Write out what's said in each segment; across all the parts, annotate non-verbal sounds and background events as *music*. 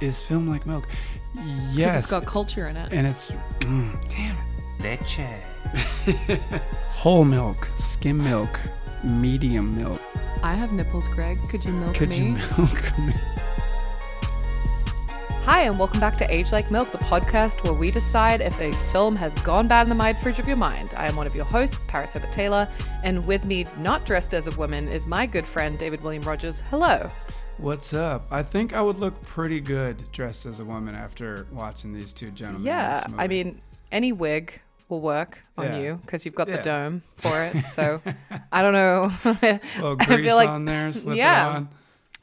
Is film like milk? Yes. It's got culture in it. and it's mm, damn it. Leche. *laughs* Whole milk, skim milk, medium milk. I have nipples, Greg. Could you milk Could me? you milk me? Hi, and welcome back to Aged Like Milk, the podcast where we decide if a film has gone bad in the mind fridge of your mind. I am one of your hosts, Paris Herbert Taylor, and with me, not dressed as a woman, is my good friend David William Rogers. Hello. What's up? I think I would look pretty good dressed as a woman after watching these two gentlemen. Yeah, I mean, any wig will work on Yeah. you because you've got Yeah. the dome for it. *laughs* So I don't know. a little *laughs* I grease feel like- on there, *laughs* slip yeah. it on.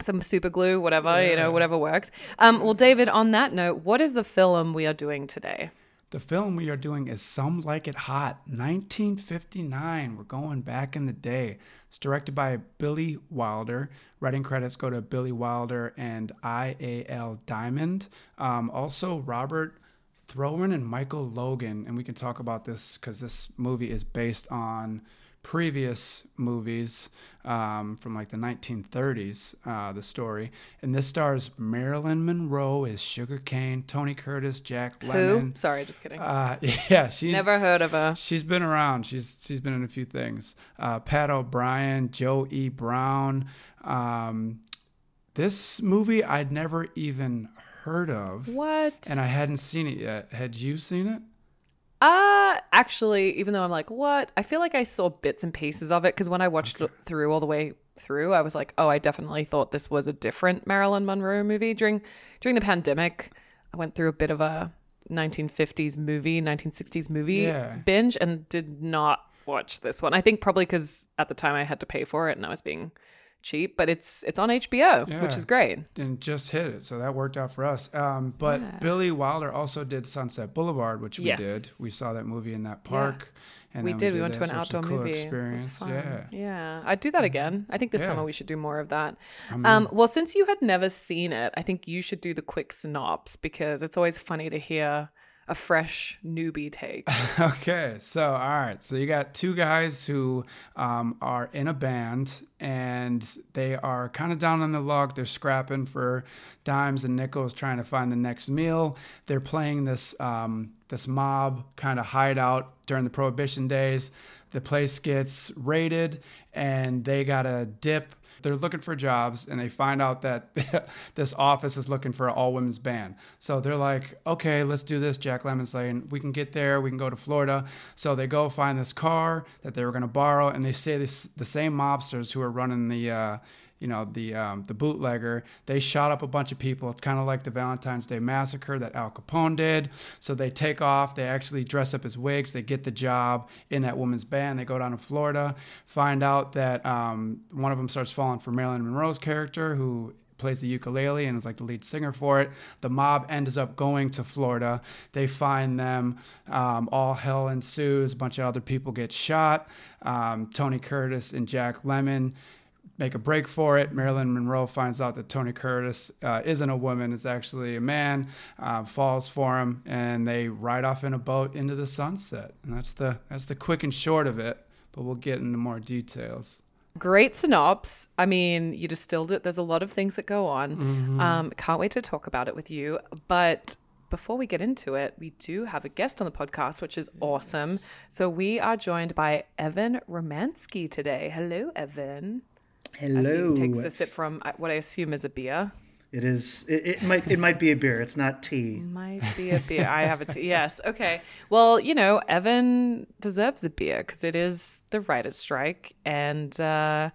some super glue, whatever, you know, whatever works. Um, well, David, on that note, what is the film we are doing today? The film we are doing is Some Like It Hot, 1959. We're going back in the day. It's directed by Billy Wilder. Writing credits go to Billy Wilder and I.A.L. Diamond. Um, also, Robert Thoeren and Michael Logan. And we can talk about this because this movie is based on previous movies um, from like the 1930s, uh, the story. And this stars Marilyn Monroe as Sugar Cane, Tony Curtis, Jack Lemmon. Who? Sorry, just kidding. Uh, *laughs* yeah, she's Never heard of her. She's been around. She's she's been in a few things. Uh, Pat O'Brien, Joe E. Brown. Um, this movie I'd never even heard of, What? and I hadn't seen it yet. Had you seen it? Uh, actually, even though I'm like, what? I feel like I saw bits and pieces of it because when I watched it through all the way through, I was like, oh, I definitely thought this was a different Marilyn Monroe movie during during the pandemic. I went through a bit of a 1950s movie, 1960s movie Yeah. binge, and did not watch this one. I think probably because at the time I had to pay for it and I was being cheap. But it's it's on HBO, which is great. And just hit it, so that worked out for us. Um, but Yeah. Billy Wilder also did Sunset Boulevard, which we Yes. did. We saw that movie in that park. Yes. And we did. We went to an so it was a outdoor cool movie. It was experience. fun. Yeah. yeah. I'd do that again. I think this Yeah. summer we should do more of that. I mean, Um, well, since you had never seen it, I think you should do the quick synopsis because it's always funny to hear a fresh newbie take. *laughs* Okay, so all right, so you got two guys who um, are in a band and they are kind of down on the luck. They're scrapping for dimes and nickels, trying to find the next meal. They're playing this um, this mob kind of hideout during the Prohibition days. The place gets raided, and they gotta dip they're looking for jobs and they find out that *laughs* this office is looking for an all women's band. So they're like, okay, let's do this. Jack Lemmon's saying, we can get there, we can go to Florida. So they go find this car that they were going to borrow and they say this, the same mobsters who are running the, uh, you know the um, the bootlegger. They shot up a bunch of people. It's kind of like the Valentine's Day massacre that Al Capone did. So they take off. They actually dress up as wigs. They get the job in that woman's band. They go down to Florida, find out that um, one of them starts falling for Marilyn Monroe's character, who plays the ukulele and is like the lead singer for it. The mob ends up going to Florida. They find them. Um, all hell ensues. A bunch of other people get shot. Um, Tony Curtis and Jack Lemmon make a break for it. Marilyn Monroe finds out that Tony Curtis uh, isn't a woman; it's actually a man. Uh, falls for him, and they ride off in a boat into the sunset. And that's the that's the quick and short of it. But we'll get into more details. Great synopsis. I mean, you distilled it. There's a lot of things that go on. Mm-hmm. Um, can't wait to talk about it with you. But before we get into it, we do have a guest on the podcast, which is awesome. So we are joined by Evan Romansky today. Hello, Evan. As Hello. he takes a sip from uh, what I assume is a beer. It is. It, it might. It might be a beer. It's not tea. It might be a beer. I have a tea. Yes. Okay. Well, you know, Evan deserves a beer because it is the writer's strike. And uh,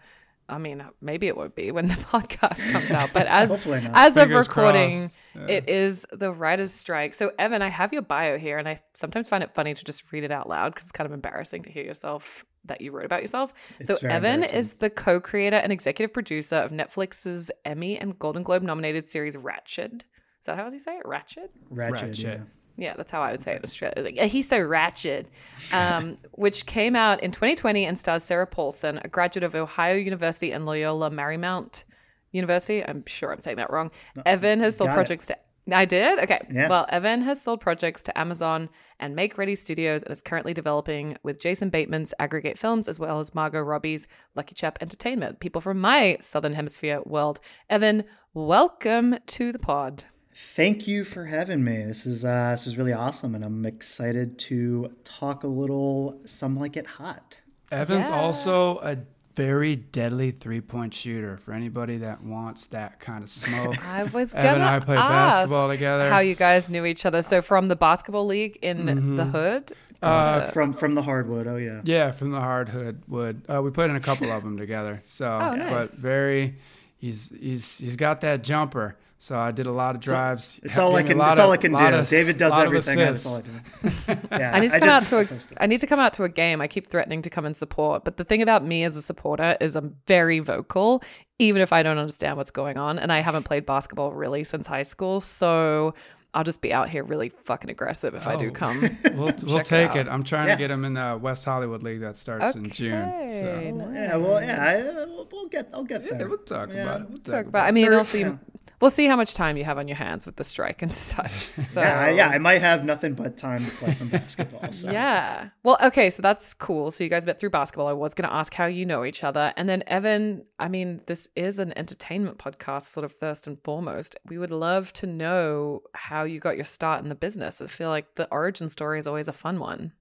I mean, maybe it won't be when the *laughs* podcast comes out, but as, as of recording, crossed. Yeah. it is the writer's strike. So, Evan, I have your bio here, and I sometimes find it funny to just read it out loud because it's kind of embarrassing to hear yourself that you wrote about yourself. so, It's very Evan is the co creator and executive producer of Netflix's Emmy and Golden Globe nominated series Ratched. Is that how you say it? Ratched? Ratchet. Ratchet. Yeah. Yeah, that's how I would say it in Australia. Like, "Yeah, he's so ratchet, um, *laughs* which came out in 2020 and stars Sarah Paulson, a graduate of Ohio University and Loyola Marymount University. I'm sure I'm saying that wrong. Evan has sold got it. projects to. I did? Okay. Yeah. Well, Evan has sold projects to Amazon and Make Ready Studios and is currently developing with Jason Bateman's Aggregate Films as well as Margot Robbie's Lucky Chap Entertainment. People from my Southern Hemisphere world. Evan, welcome to the pod. Thank you for having me. This is uh, this is really awesome, and I'm excited to talk a little. Some like it hot. Evan's Yeah. also a very deadly three point shooter for anybody that wants that kind of smoke. *laughs* I was Evan gonna and I played basketball together. How you guys knew each other? So from the basketball league in the hood. Uh, From from the hardwood. Oh yeah. Yeah, from the hard hood wood. Uh, we played in a couple of *laughs* them together. So, Oh, nice. but very, he's he's he's got that jumper. So I did a lot of drives. It's all I Gave me a can. lot It's all I can do. of- David does everything. That's all I do. *laughs* Yeah, I need to come just- out to a. I need to come out to a game. I keep threatening to come and support, but the thing about me as a supporter is I'm very vocal, even if I don't understand what's going on, and I haven't played basketball really since high school. So I'll just be out here really fucking aggressive if I do Oh. come. We'll, *laughs* we'll Check it take it. I'm trying Yeah. to get him in the West Hollywood League that starts in June. So Okay, Yeah. Well, yeah. I, uh, we'll, we'll get. I'll get yeah, there. we'll talk Yeah. about it. We'll talk about. It. I mean, Very- also, you, yeah. We'll see how much time you have on your hands with the strike and such. *laughs* So Yeah, I, yeah. I might have nothing but time to play some basketball. So. *laughs* Yeah. Well, okay, so that's cool. So you guys met through basketball. I was going to ask how you know each other. And then Evan, I mean, this is an entertainment podcast sort of first and foremost. We would love to know how you got your start in the business. I feel like the origin story is always a fun one.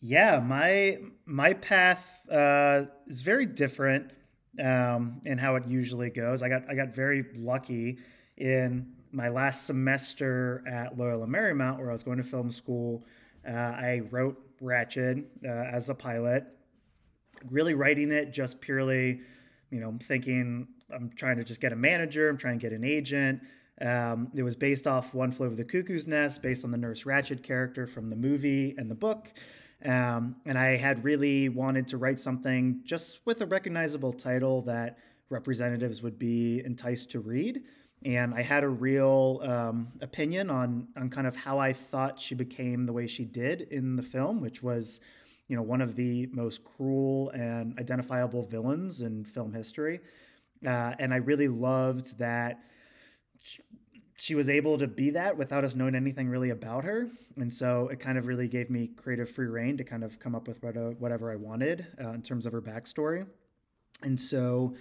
Yeah, my my path uh, is very different um, in how it usually goes. I got I got very lucky in my last semester at Loyola Marymount, where I was going to film school. Uh, I wrote Ratched uh, as a pilot. Really writing it just purely, you know, thinking I'm trying to just get a manager. I'm trying to get an agent. Um, it was based off One Flew Over the Cuckoo's Nest, based on the Nurse Ratched character from the movie and the book. Um, and I had really wanted to write something just with a recognizable title that representatives would be enticed to read. And I had a real um, opinion on on kind of how I thought she became the way she did in the film, which was, you know, one of the most cruel and identifiable villains in film history. Uh, and I really loved that she was able to be that without us knowing anything really about her. And so it kind of really gave me creative free reign to kind of come up with whatever I wanted uh, in terms of her backstory. And so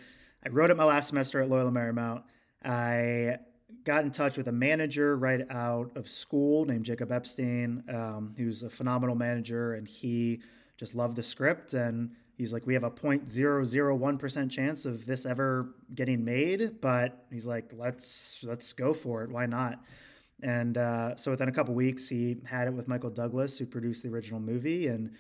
I wrote it my last semester at Loyola Marymount. I got in touch with a manager right out of school named Jacob Epstein, um, who's a phenomenal manager, and he just loved the script. And he's like, "We have a 0.001 percent chance of this ever getting made, but he's like, let's let's go for it. Why not?" And uh, so within a couple weeks, he had it with Michael Douglas, who produced the original movie, and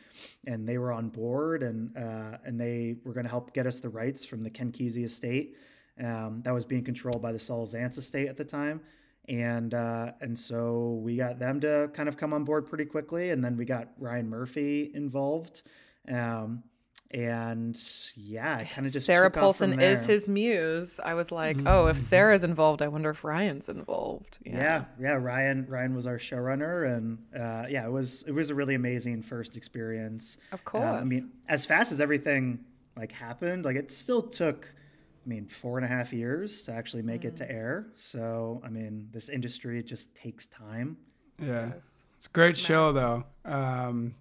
and they were on board, and uh, and they were going to help get us the rights from the Ken Kesey estate um, that was being controlled by the Saul Zaentz estate at the time, and uh, and so we got them to kind of come on board pretty quickly, and then we got Ryan Murphy involved, um, and yeah, I kind of just Sarah took Paulson is his muse. I was like, oh, if Sarah's involved, I wonder if Ryan's involved. yeah. Yeah ryan ryan was our showrunner and uh, yeah it was it was a really amazing first experience. Of Um, i mean as fast as everything like happened like it still took i mean four and a half years to actually make it Mm. to air. So i mean this industry just takes time. Yeah, it's a great show though. Um,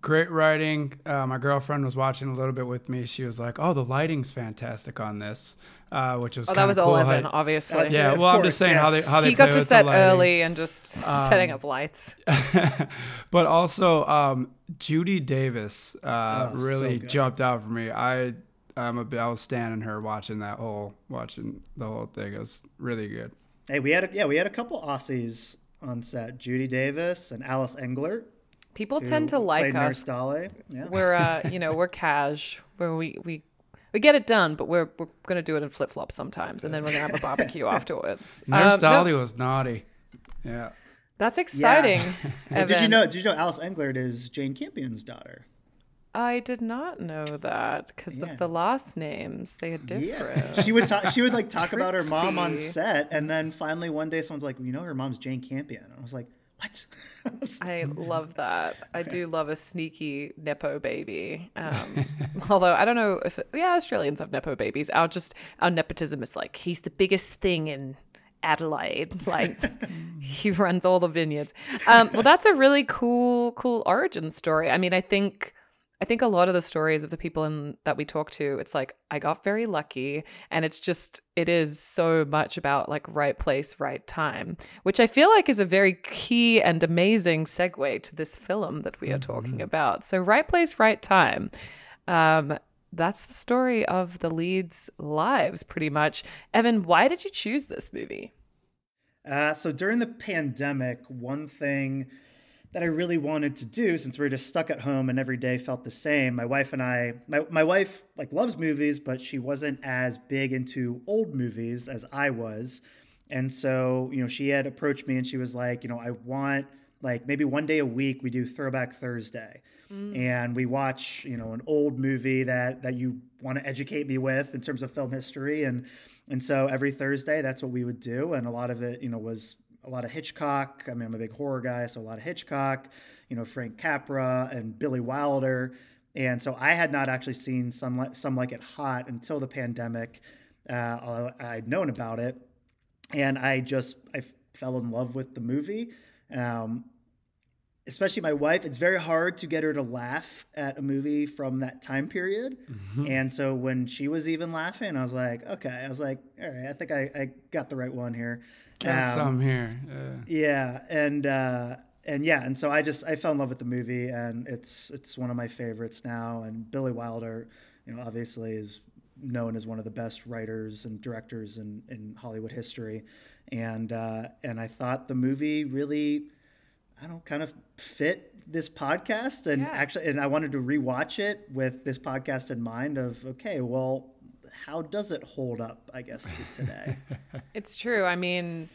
great writing. Uh, my girlfriend was watching a little bit with me. She was like, "Oh, the lighting's fantastic on this," uh, which was Oh, that was cool. all how- Evan, obviously. Uh, Yeah, Of well, I'm just saying how they how they he got to with set early and just setting up lights. *laughs* *laughs* but also um, Judy Davis uh, Oh, really good. jumped out for me. I I'm a was standing her watching that whole watching the whole thing. It was really good. hey we had a, yeah we had a couple aussies on set judy davis and alice englert People tend to like us. Dolly. yeah We're uh, you know, we're cash. Where we we we get it done, but we're we're gonna do it in flip flops sometimes, and then we're gonna have a barbecue *laughs* afterwards. Nurse Um, no, Dolly was naughty. Yeah. that's exciting. Well, *laughs* did you know did you know alice englert is jane campion's daughter I did not know that because Yeah. of the last names. They are different. Yes. she would talk. She would like talk about her mom on set, and then finally one day someone's like, "You know, her mom's Jane Campion." And I was like, "What?" *laughs* I love that. I do love a sneaky nepo baby. *laughs* Um, although I don't know if yeah, Australians have nepo babies. Our just our nepotism is like he's the biggest thing in Adelaide. *laughs* Like he runs all the vineyards. Um, well, that's a really cool cool origin story. I mean, I think I think a lot of the stories of the people in, that we talk to, it's like I got very lucky, and it's just it is so much about like right place, right time, which I feel like is a very key and amazing segue to this film that we are talking mm-hmm. about. So right place, right time. Um, that's the story of the leads' lives, pretty much. Evan, why did you choose this movie? Uh, so during the pandemic, one thing that I really wanted to do since we were just stuck at home and every day felt the same. My wife and I, my, my wife like loves movies, but she wasn't as big into old movies as I was. And so, you know, she had approached me and she was like, you know, I want like maybe one day a week we do Throwback Thursday. Mm. And we watch, you know, an old movie that that you want to educate me with in terms of film history and and so every Thursday that's what we would do and a lot of it, you know, was a lot of Hitchcock. I mean, I'm a big horror guy, so a lot of Hitchcock, you know, Frank Capra and Billy Wilder. And so I had not actually seen Some Like, Some like It Hot until the pandemic, uh, although I'd known about it. And I just, I fell in love with the movie. Um, especially my wife, it's very hard to get her to laugh at a movie from that time period. Mm-hmm. And so when she was even laughing, I was like, okay, I was like, all right, I think I, I got the right one here. Got um, some here. Yeah, and uh, and yeah, and so I just I fell in love with the movie, and it's it's one of my favorites now. And Billy Wilder, you know, obviously is known as one of the best writers and directors in in Hollywood history, and uh, and I thought the movie really, I don't kind of fit this podcast and yeah. actually and I wanted to rewatch it with this podcast in mind of okay well how does it hold up, I guess, to today? *laughs* it's true. I mean,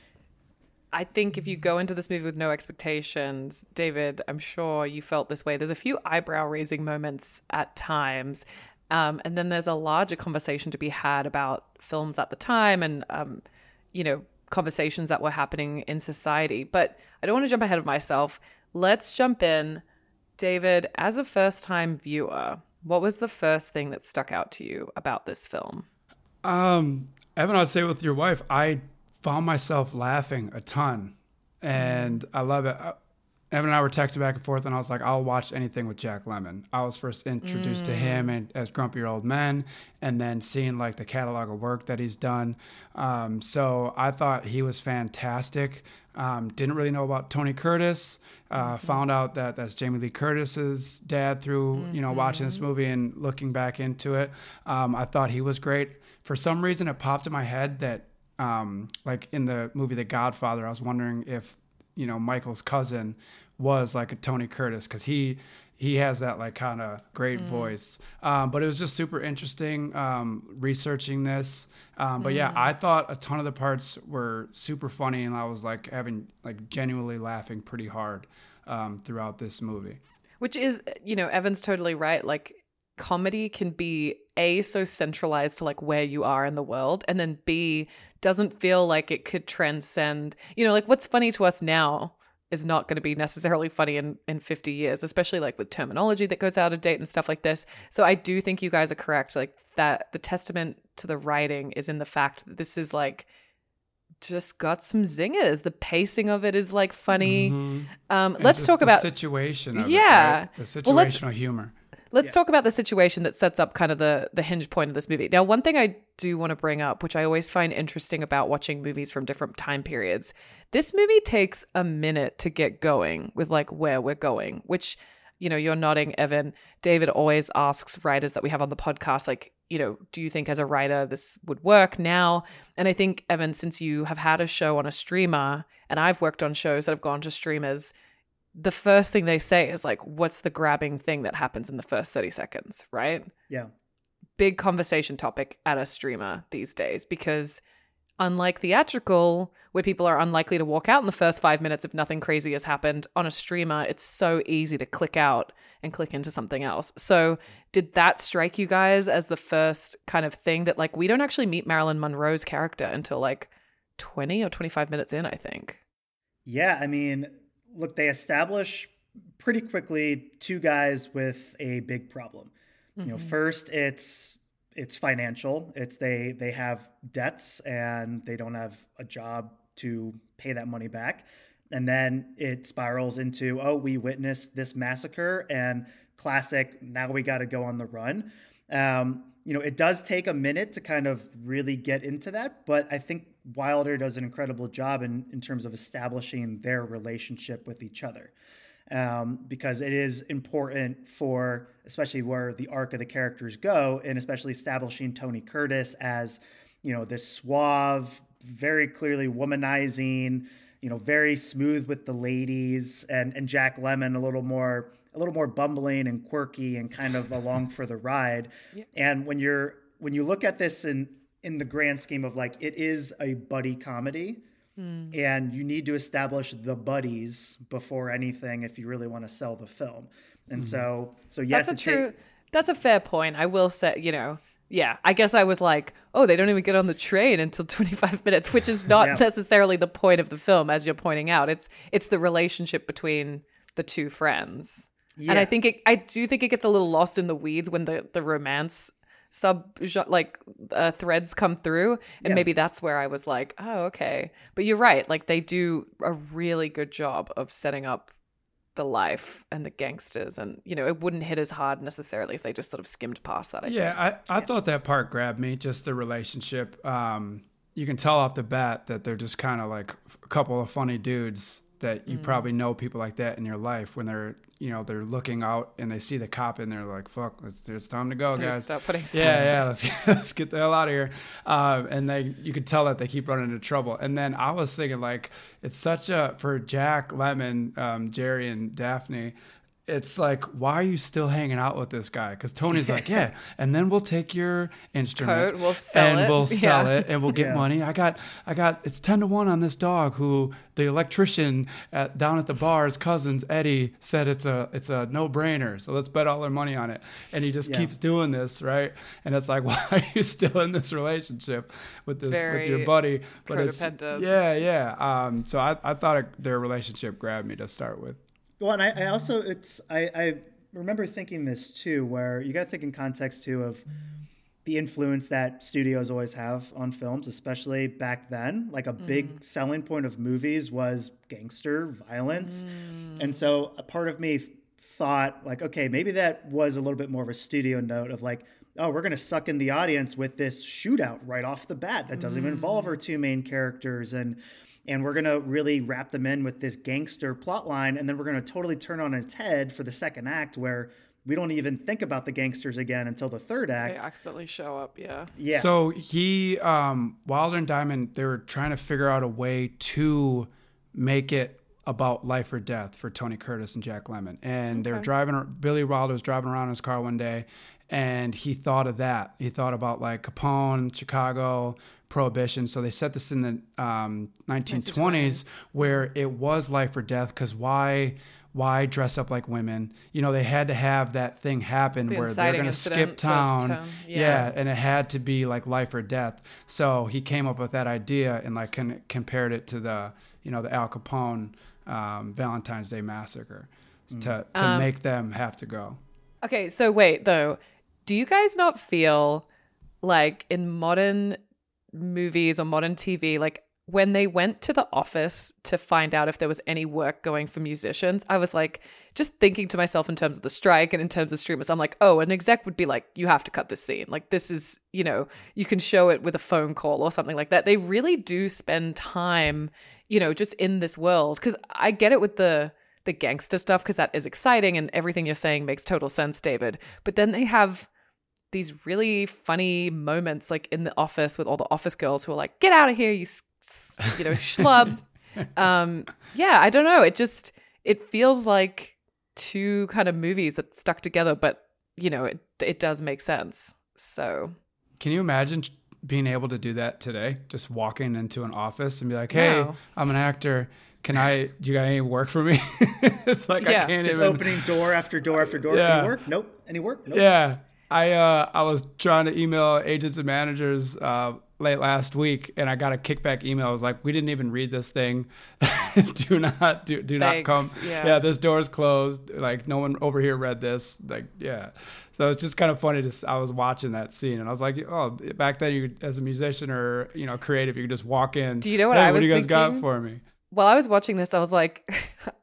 I think if you go into this movie with no expectations, David, I'm sure you felt this way. There's a few eyebrow raising moments at times. Um, and then there's a larger conversation to be had about films at the time and, um, you know, conversations that were happening in society. But I don't want to jump ahead of myself. Let's jump in. David, as a first time viewer, what was the first thing that stuck out to you about this film? Um, Evan, I'd say with your wife, I found myself laughing a ton, and. I love it. Evan and I were texting back and forth, and I was like, "I'll watch anything with Jack Lemmon." I was first introduced mm. to him and as Grumpy Old Men, and then seeing like the catalog of work that he's done. Um, so I thought he was fantastic. Um, didn't really know about Tony Curtis. Uh, mm-hmm. Found out that that's Jamie Lee Curtis's dad through mm-hmm. you know watching this mm-hmm. movie and looking back into it. Um, I thought he was great. For some reason, it popped in my head that um, like in the movie The Godfather, I was wondering if you know Michael's cousin was like a Tony Curtis because he he has that like kind of great mm. voice. Um, but it was just super interesting um, researching this. Um, but mm. yeah, I thought a ton of the parts were super funny, and I was like having like genuinely laughing pretty hard um, throughout this movie. Which is, you know, Evan's totally right. Like comedy can be a so centralized to like where you are in the world, and then b doesn't feel like it could transcend. You know, like what's funny to us now is not going to be necessarily funny in, in 50 years, especially like with terminology that goes out of date and stuff like this. So I do think you guys are correct. Like that the testament to the writing is in the fact that this is like just got some zingers. The pacing of it is like funny. Mm-hmm. Um, let's talk about situation. yeah, it, right? the situational well, humor. Let's yeah. talk about the situation that sets up kind of the the hinge point of this movie. Now, one thing I do want to bring up, which I always find interesting about watching movies from different time periods, this movie takes a minute to get going with like where we're going, which you know, you're nodding, Evan. David always asks writers that we have on the podcast, like, you know, do you think as a writer this would work now? And I think, Evan, since you have had a show on a streamer and I've worked on shows that have gone to streamers, the first thing they say is like, what's the grabbing thing that happens in the first 30 seconds, right? Yeah. Big conversation topic at a streamer these days because unlike theatrical, where people are unlikely to walk out in the first five minutes if nothing crazy has happened, on a streamer, it's so easy to click out and click into something else. So, did that strike you guys as the first kind of thing that, like, we don't actually meet Marilyn Monroe's character until like 20 or 25 minutes in, I think? Yeah. I mean, look, they establish pretty quickly two guys with a big problem. Mm-hmm. You know, mm-hmm. first it's it's financial. It's they they have debts and they don't have a job to pay that money back. And then it spirals into oh, we witnessed this massacre and classic. Now we got to go on the run. Um, you know, it does take a minute to kind of really get into that, but I think Wilder does an incredible job in, in terms of establishing their relationship with each other. Um, because it is important for, especially where the arc of the characters go, and especially establishing Tony Curtis as, you know, this suave, very clearly womanizing, you know, very smooth with the ladies, and and Jack Lemmon a little more a little more bumbling and quirky and kind of along for the ride. And when you're when you look at this in in the grand scheme of like it is a buddy comedy. Mm. And you need to establish the buddies before anything if you really want to sell the film. And mm. so, so yes, that's a true. Ta- that's a fair point. I will say, you know, yeah, I guess I was like, oh, they don't even get on the train until *laughs* 25 minutes, which is not yeah. necessarily the point of the film, as you're pointing out. It's it's the relationship between the two friends. Yeah. And I think it, I do think it gets a little lost in the weeds when the the romance sub like uh, threads come through and yeah. maybe that's where i was like oh okay but you're right like they do a really good job of setting up the life and the gangsters and you know it wouldn't hit as hard necessarily if they just sort of skimmed past that I yeah I, I yeah. thought that part grabbed me just the relationship um you can tell off the bat that they're just kind of like a couple of funny dudes that you mm. probably know people like that in your life when they're you know they're looking out and they see the cop and they're like fuck it's, it's time to go guys. stop putting yeah yeah let's, *laughs* let's get the hell out of here. Uh, and they you could tell that they keep running into trouble. And then i was thinking like it's such a for jack Lemmon um, jerry and daphne it's like, why are you still hanging out with this guy? Because Tony's like, *laughs* yeah, and then we'll take your instrument, Coat, we'll sell and it. we'll sell yeah. it, and we'll get *laughs* yeah. money. I got, I got, it's ten to one on this dog. Who the electrician at, down at the bar's cousins Eddie said it's a, it's a no brainer. So let's bet all our money on it. And he just yeah. keeps doing this, right? And it's like, *laughs* why are you still in this relationship with this Very with your buddy? But it's yeah, yeah. Um, so I, I thought it, their relationship grabbed me to start with. Well, and I, I also it's I, I remember thinking this too, where you got to think in context too of the influence that studios always have on films, especially back then. Like a mm. big selling point of movies was gangster violence, mm. and so a part of me thought like, okay, maybe that was a little bit more of a studio note of like, oh, we're going to suck in the audience with this shootout right off the bat that doesn't mm. even involve our two main characters and and we're going to really wrap them in with this gangster plot line and then we're going to totally turn on its head for the second act where we don't even think about the gangsters again until the third act. They accidentally show up, yeah. Yeah. So he, um, Wilder and Diamond, they were trying to figure out a way to make it about life or death for Tony Curtis and Jack Lemmon. And okay. they were driving, Billy Wilder was driving around in his car one day and he thought of that. He thought about like Capone, Chicago, prohibition. So they set this in the um, 1920s, 1920s, where it was life or death. Because why? Why dress up like women? You know, they had to have that thing happen the where they're going to skip town. yeah. yeah. and it had to be like life or death. So he came up with that idea and like con- compared it to the, you know, the Al Capone um, Valentine's Day massacre mm. to to um, make them have to go. Okay, so wait though, do you guys not feel like in modern movies or modern TV, like when they went to the office to find out if there was any work going for musicians, I was like, just thinking to myself in terms of the strike and in terms of streamers, I'm like, oh, an exec would be like, you have to cut this scene. Like, this is, you know, you can show it with a phone call or something like that. They really do spend time, you know, just in this world. Cause I get it with the, the gangster stuff because that is exciting and everything you're saying makes total sense, David. But then they have these really funny moments like in the office with all the office girls who are like get out of here you you know *laughs* schlub um yeah i don't know it just it feels like two kind of movies that stuck together but you know it it does make sense so can you imagine being able to do that today just walking into an office and be like hey no. i'm an actor can I? Do you got any work for me? *laughs* it's like yeah. I can't just even... opening door after door after door. Yeah. Any work? Nope. Any work? Nope. Yeah. I uh, I was trying to email agents and managers uh, late last week, and I got a kickback email. I was like, "We didn't even read this thing. *laughs* do not do do Thanks. not come. Yeah. yeah, this door is closed. Like no one over here read this. Like yeah." So it's just kind of funny to. I was watching that scene, and I was like, "Oh, back then, you as a musician or you know creative, you could just walk in. Do you know what hey, I was? What do you guys thinking? got for me?" While I was watching this, I was like,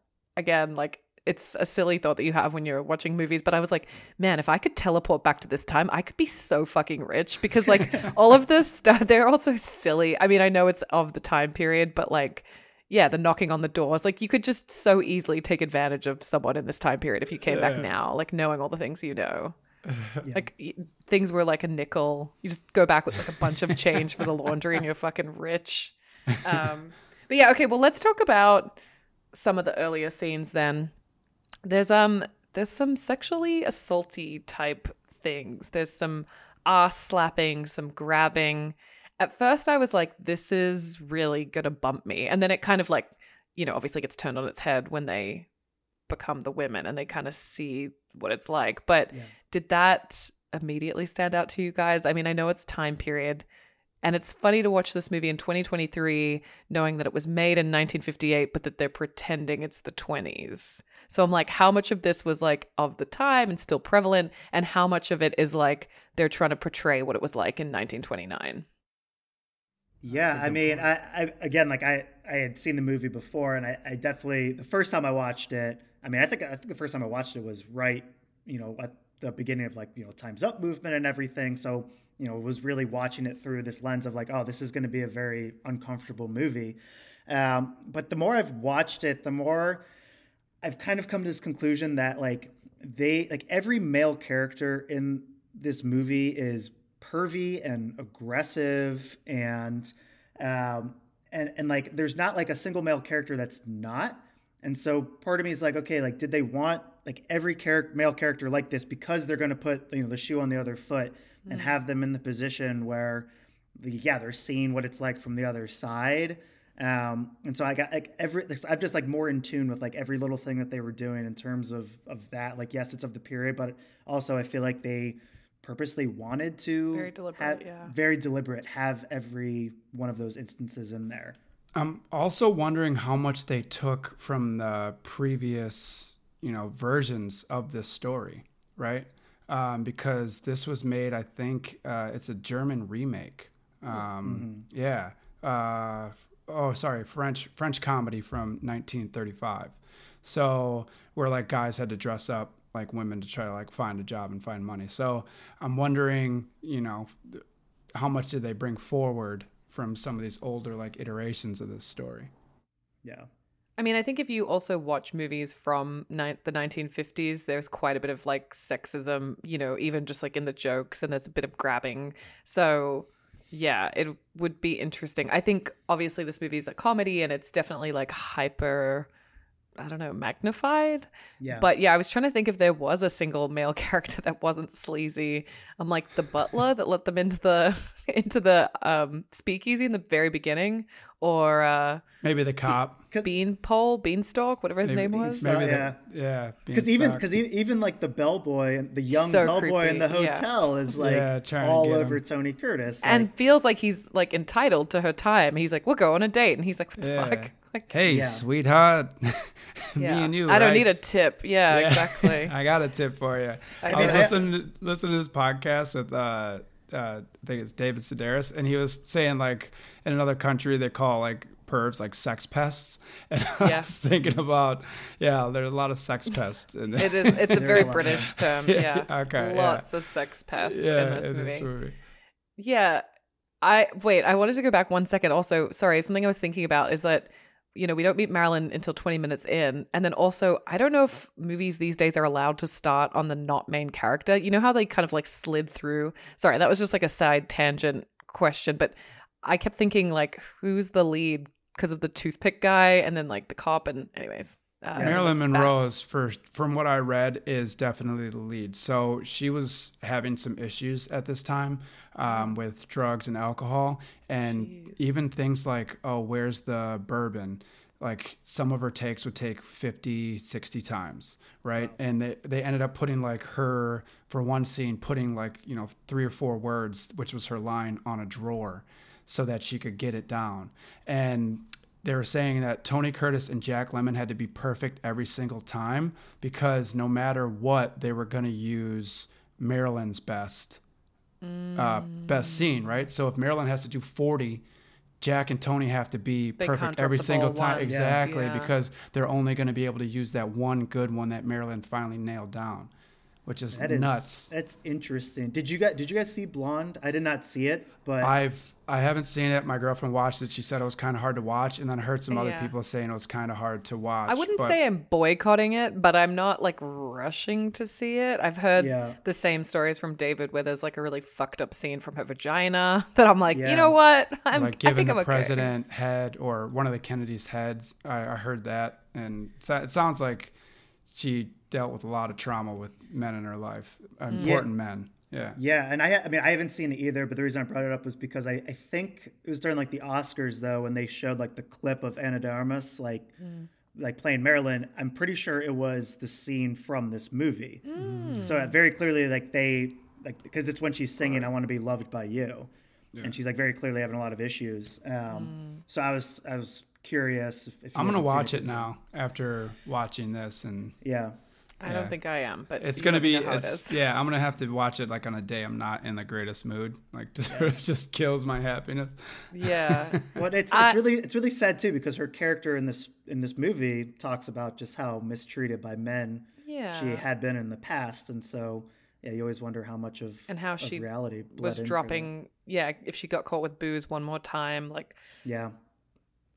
*laughs* again, like it's a silly thought that you have when you're watching movies, but I was like, man, if I could teleport back to this time, I could be so fucking rich because like *laughs* all of this stuff, they're all so silly. I mean, I know it's of the time period, but like, yeah, the knocking on the doors, like you could just so easily take advantage of someone in this time period if you came back now, like knowing all the things you know. Yeah. *laughs* Like things were like a nickel. You just go back with like a bunch of change for the laundry and you're fucking rich. *laughs* Um, but yeah, okay, well let's talk about some of the earlier scenes then. There's um there's some sexually assaulty type things. There's some ass slapping, some grabbing. At first I was like this is really going to bump me. And then it kind of like, you know, obviously gets turned on its head when they become the women and they kind of see what it's like. But Yeah. did that immediately stand out to you guys? I mean, I know it's time period and it's funny to watch this movie in 2023 knowing that it was made in 1958 but that they're pretending it's the 20s. So I'm like how much of this was like of the time and still prevalent and how much of it is like they're trying to portray what it was like in 1929. Yeah, I mean, I, I again, like I, I had seen the movie before, and I, I definitely the first time I watched it. I mean, I think I think the first time I watched it was right, you know, at the beginning of like you know Times Up movement and everything. So you know, was really watching it through this lens of like, oh, this is going to be a very uncomfortable movie. Um, but the more I've watched it, the more I've kind of come to this conclusion that like they like every male character in this movie is pervy and aggressive and um and and like there's not like a single male character that's not and so part of me is like okay like did they want like every character male character like this because they're going to put you know the shoe on the other foot and have them in the position where yeah they're seeing what it's like from the other side um, and so I got like every, I'm just like more in tune with like every little thing that they were doing in terms of of that. Like, yes, it's of the period, but also I feel like they purposely wanted to Very deliberate, have, yeah. very deliberate, have every one of those instances in there. I'm also wondering how much they took from the previous, you know, versions of this story, right? Um, because this was made, I think, uh, it's a German remake. Um, Yeah. Uh, oh, sorry, French French comedy from 1935. So where like guys had to dress up like women to try to like find a job and find money. So I'm wondering, you know, how much did they bring forward from some of these older like iterations of this story? Yeah. I mean, I think if you also watch movies from ni- the 1950s, there's quite a bit of like sexism, you know, even just like in the jokes, and there's a bit of grabbing. So, yeah, it would be interesting. I think obviously this movie is a comedy and it's definitely like hyper, I don't know, magnified. Yeah. But yeah, I was trying to think if there was a single male *laughs* character that wasn't sleazy. I'm like the butler that let them into the *laughs* into the um speakeasy in the very beginning, or uh Maybe the cop. Beanpole, Beanstalk, whatever his Maybe, name was. Maybe yeah. the, yeah. because even because even like the bellboy and the young So bellboy in the creepy, yeah. hotel is like Yeah, all over him. Tony Curtis. And feels like he's like entitled to her time. He's like, "We'll go on a date," and he's like, "What the Yeah. fuck?" *laughs* Like, hey, Yeah. sweetheart, *laughs* yeah. and you. I don't need a tip. Yeah, Yeah. exactly. I got a tip for you. I, I was listening to, listening to this podcast with uh, uh, I think it's David Sedaris, and he was saying like in another country they call like pervs like sex pests, *laughs* and I was thinking about yeah, there's a lot of sex pests in it is. *laughs* It's a very British term. *laughs* Yeah, Yeah. okay, yeah. Lots of sex pests yeah, in this in movie. this movie. Yeah. I wait, I wanted to go back one second. Also, sorry, something I was thinking about is that you know, we don't meet Marilyn until 20 minutes in. And then also, I don't know if movies these days are allowed to start on the not main character. You know how they kind of like slid through? Sorry, that was just like a side tangent question, but I kept thinking like who's the lead because of the toothpick guy and then like the cop and anyways. Uh, Marilyn the Monroe's first, from what I read, is definitely the lead. So she was having some issues at this time um, with drugs and alcohol, and even things like, oh, where's the bourbon? Like some of her takes would take 50, 60 times, right? And they, they ended up putting like her, for one scene, putting like, you know, three or four words, which was her line, on a drawer so that she could get it down. And they were saying that Tony Curtis and Jack Lemmon had to be perfect every single time because no matter what, they were going to use Marilyn's best uh, best scene, right? So if Marilyn has to do 40 Jack and Tony have to be They perfect every single time. once. Exactly, Yeah. because they're only going to be able to use that one good one that Marilyn finally nailed down, which is That is nuts. That's interesting. Did you guys did you guys see Blonde? I did not see it, but I've I haven't seen it. My girlfriend watched it. She said it was kind of hard to watch, and then I heard some other people saying it was kind of hard to watch. I wouldn't but- say I'm boycotting it, but I'm not like rushing to see it. I've heard Yeah. the same stories from David where there's like a really fucked up scene from her vagina *laughs* that I'm like, Yeah. you know what? I'm like giving the I'm okay. president head or one of the Kennedys heads. I, I heard that, and it sounds like she dealt with a lot of trauma with men in her life, Mm. important men. Yeah. Yeah, and I I mean, I haven't seen it either. But the reason I brought it up was because I, I think it was during like the Oscars though when they showed like the clip of Ana de Armas like like playing Marilyn. I'm pretty sure it was the scene from this movie. So uh, very clearly, like they like because it's when she's singing "I Want to Be Loved by You," and she's like very clearly having a lot of issues. Um, So I was I was curious. If, if I'm gonna haven't seen watch it 'cause- now after watching this, and Yeah. I Yeah. don't think I am, but it's gonna be. know how it yeah, I'm gonna have to watch it like on a day I'm not in the greatest mood. Like *laughs* it *laughs* just kills my happiness. Yeah. *laughs* Well, it's I- it's really it's really sad too because her character in this in this movie talks about just how mistreated by men Yeah. she had been in the past, and so yeah, you always wonder how much of And how of she reality was in for that. dropping yeah if she got caught with booze one more time like Yeah,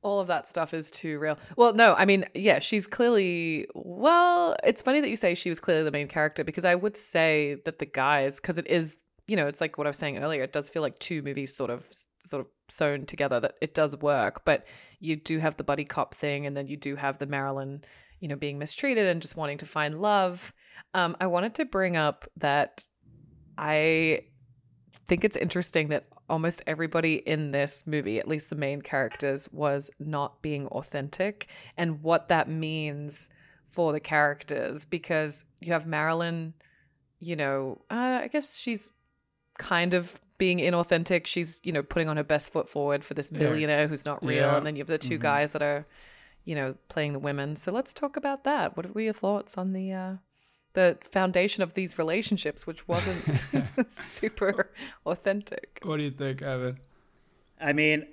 all of that stuff is too real. Well no i mean yeah she's clearly well it's funny that you say she was clearly the main character because i would say that the guys because it is you know it's like what i was saying earlier it does feel like two movies sort of sort of sewn together that it does work but you do have the buddy cop thing and then you do have the marilyn you know being mistreated and just wanting to find love. Um, i wanted to bring up that i think it's interesting that almost everybody in this movie, at least the main characters, was not being authentic and what that means for the characters because you have Marilyn, you know, uh, I guess she's kind of being inauthentic. She's, you know, putting on her best foot forward for this Yeah. billionaire who's not real. Yeah. And then you have the 2 guys that are, you know, playing the women. So let's talk about that. What were your thoughts on the, uh, the foundation of these relationships, which wasn't *laughs* *laughs* super authentic. What do you think, Evan? I mean,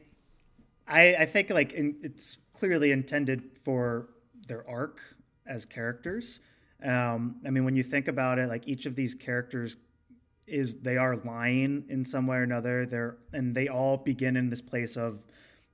I I think like in, it's clearly intended for their arc as characters. Um, I mean, when you think about it, like each of these characters is they are lying in some way or another. They're and they all begin in this place of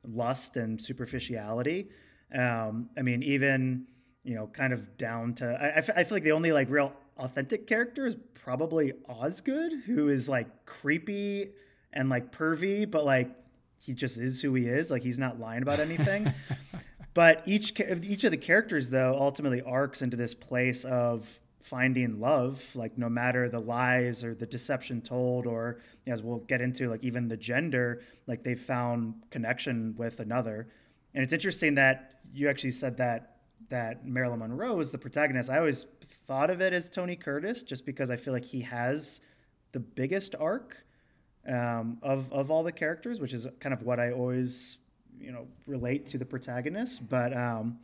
lust and superficiality. Um, I mean, even you know, kind of down to I feel like the only like real authentic character is probably Osgood, who is like creepy and like pervy, but like he just is who he is. Like he's not lying about anything. *laughs* but each each of the characters though ultimately arcs into this place of finding love like no matter the lies or the deception told or as we'll get into like even the gender like they found connection with another and it's interesting that you actually said that that marilyn monroe is the protagonist i always thought of it as tony curtis just because i feel like he has the biggest arc um, of of all the characters, which is kind of what I always you know relate to the protagonist. But um,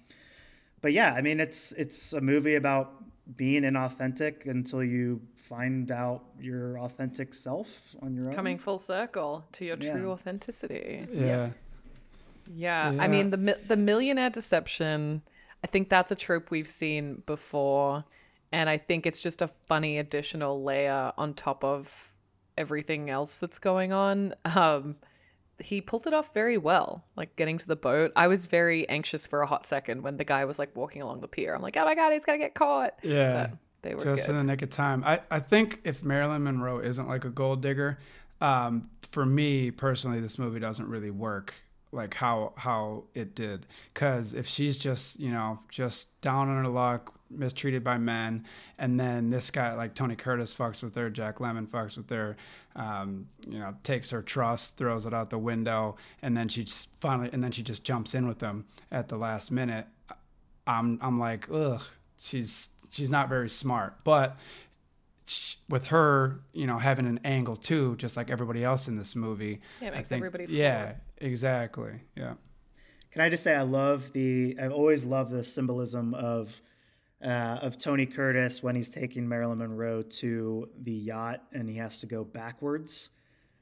but yeah, I mean it's it's a movie about being inauthentic until you find out your authentic self on your own. Coming full circle to your true Yeah. authenticity. Yeah. Yeah. I mean the the millionaire deception, I think that's a trope we've seen before and I think it's just a funny additional layer on top of everything else that's going on. Um he pulled it off very well, like getting to the boat. I was very anxious for a hot second when the guy was like walking along the pier. I'm like, "Oh my god, he's going to get caught." Yeah. But they were just good. in the nick of time. I, I think if Marilyn Monroe isn't like a gold digger, um, for me personally, this movie doesn't really work like how how it did. Because if she's just you know just down on her luck, mistreated by men, and then this guy like Tony Curtis fucks with her, Jack Lemmon fucks with her, um, you know takes her trust, throws it out the window, and then she just finally and then she just jumps in with them at the last minute. I'm I'm like ugh, she's she's not very smart, but with her, you know, having an angle too, just like everybody else in this movie. Yeah, it I makes think- everybody Yeah. Exactly. Yeah. Can I just say I love the I've always loved the symbolism of uh, of Tony Curtis when he's taking Marilyn Monroe to the yacht and he has to go backwards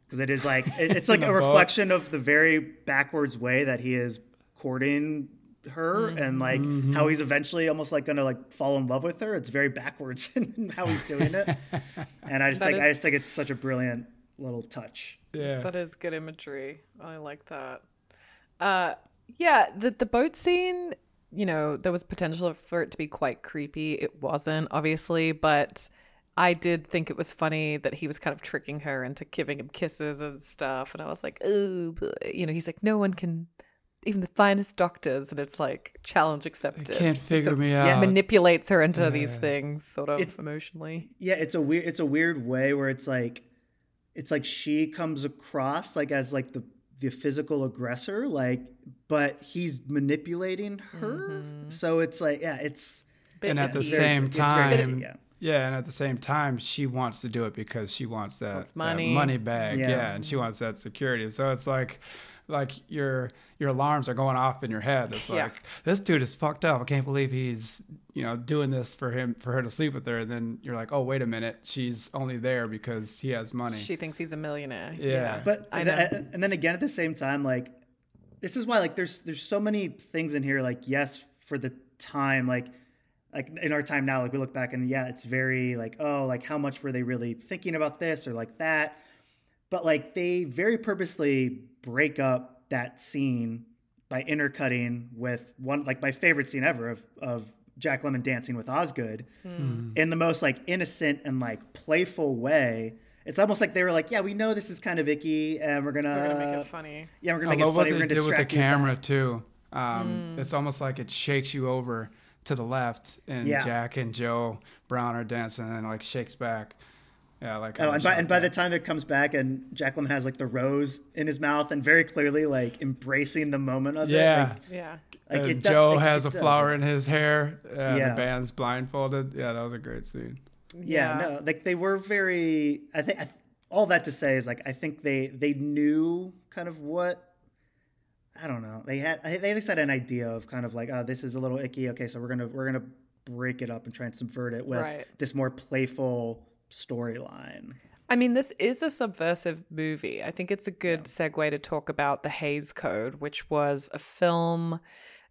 because it is like it, it's *laughs* like a the boat. reflection of the very backwards way that he is courting her and like Mm-hmm. how he's eventually almost like gonna like fall in love with her. It's very backwards *laughs* in how he's doing it, *laughs* and I just That think I just think it's such a brilliant little touch. Yeah. That is good imagery. I like that. Uh, yeah, the the boat scene. You know, there was potential for it to be quite creepy. It wasn't, obviously, but I did think it was funny that he was kind of tricking her into giving him kisses and stuff. And I was like, oh, you know, he's like, no one can, even the finest doctors, and it's like challenge accepted. Can't figure sort of me out. Yeah, Manipulates her into these things, sort of It's- emotionally. Yeah, it's a weird it's a weird way where it's like it's like she comes across like as like the the physical aggressor, like but he's manipulating her. Mm-hmm. So it's like yeah, it's and at the same very time, tricky, yeah. yeah, and at the same time, she wants to do it because she wants that, Wants that money. money bag, Yeah. yeah. and she wants that security. So it's like, like your your alarms are going off in your head. It's Yeah. like this dude is fucked up. I can't believe he's you know doing this for him for her to sleep with her. And then you're like, oh wait a minute, she's only there because he has money. She thinks he's a millionaire. Yeah. But I and, know. then- and then again at the same time, like this is why like there's there's so many things in here. Like yes, for the time, like like in our time now, like we look back and yeah, it's very like oh, like how much were they really thinking about this or like that? But like they very purposely break up that scene by intercutting with one like my favorite scene ever of of Jack Lemmon dancing with Osgood in the most like innocent and like playful way. It's almost like they were like, yeah, we know this is kind of icky, and we're gonna, We're gonna make it funny. yeah, we're gonna I make it love what funny. We're they gonna did with the distract you with camera that." too. Um, Mm. It's almost like it shakes you over to the left, and Yeah. Jack and Joe Brown are dancing, and like shakes back. Yeah, like Oh, and by, and by the time it comes back, and Jack Lemmon has like the rose in his mouth, and very clearly like embracing the moment of yeah, it. Yeah. Like, like Uh, it does- Joe like, has it a does. flower in his hair. Uh, Yeah. The band's blindfolded. Yeah, that was a great scene. yeah, no, like they were very. I think th- all that to say is like I think they they knew kind of what. I don't know. They had they at least had an idea of kind of like oh this is a little icky. Okay, so we're gonna we're gonna break it up and try and subvert it with Right. this more playful storyline. I mean, this is a subversive movie. I think it's a good segue to talk about the Hays Code, which was a film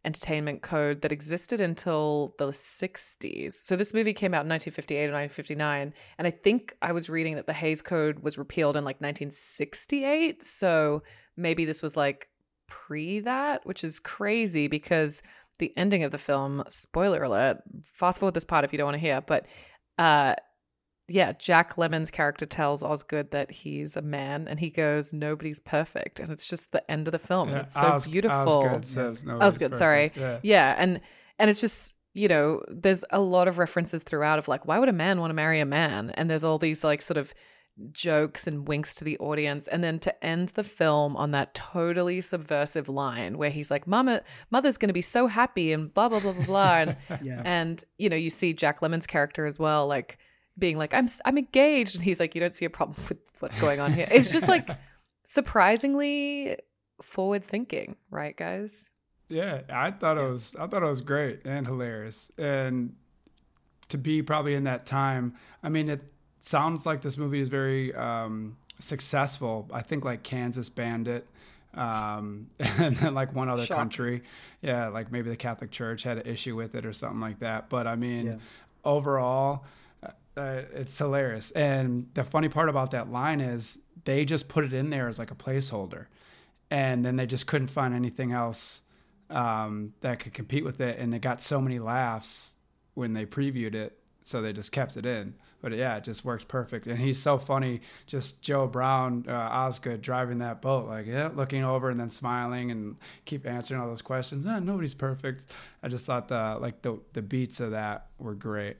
entertainment code that existed until the 60s. So this movie came out in 1958 or 1959. And I think I was reading that the Hays Code was repealed in like 1968. So maybe this was like pre that, which is crazy because the ending of the film, spoiler alert, fast forward this part if you don't want to hear, but uh yeah, Jack Lemmon's character tells Osgood that he's a man, and he goes, "Nobody's perfect," and it's just the end of the film. Yeah, it's so Os- beautiful. Osgood says no. Osgood, sorry. Yeah. Yeah, and and it's just you know, there's a lot of references throughout of like, why would a man want to marry a man? And there's all these like sort of jokes and winks to the audience, and then to end the film on that totally subversive line where he's like, "Mama, mother's going to be so happy," and blah blah blah blah blah, and *laughs* Yeah. and you know, you see Jack Lemmon's character as well, like being like, "I'm I'm engaged," and he's like, "You don't see a problem with what's going on here." It's just like *laughs* surprisingly forward thinking, right, guys? Yeah, I thought it was I thought it was great and hilarious. And to be probably in that time, I mean it sounds like this movie is very um, successful. I think like Kansas banned it. Um, *laughs* and then like one other Shock. country. Yeah, like maybe the Catholic Church had an issue with it or something like that. But I mean Yeah. overall uh, it's hilarious. And the funny part about that line is they just put it in there as like a placeholder, and then they just couldn't find anything else um, that could compete with it. And they got so many laughs when they previewed it, so they just kept it in. But yeah, it just works perfect. And he's so funny. Just Joe Brown, uh, Osgood driving that boat, like yeah, looking over and then smiling and keep answering all those questions. Eh, nobody's perfect. I just thought the like the the beats of that were great.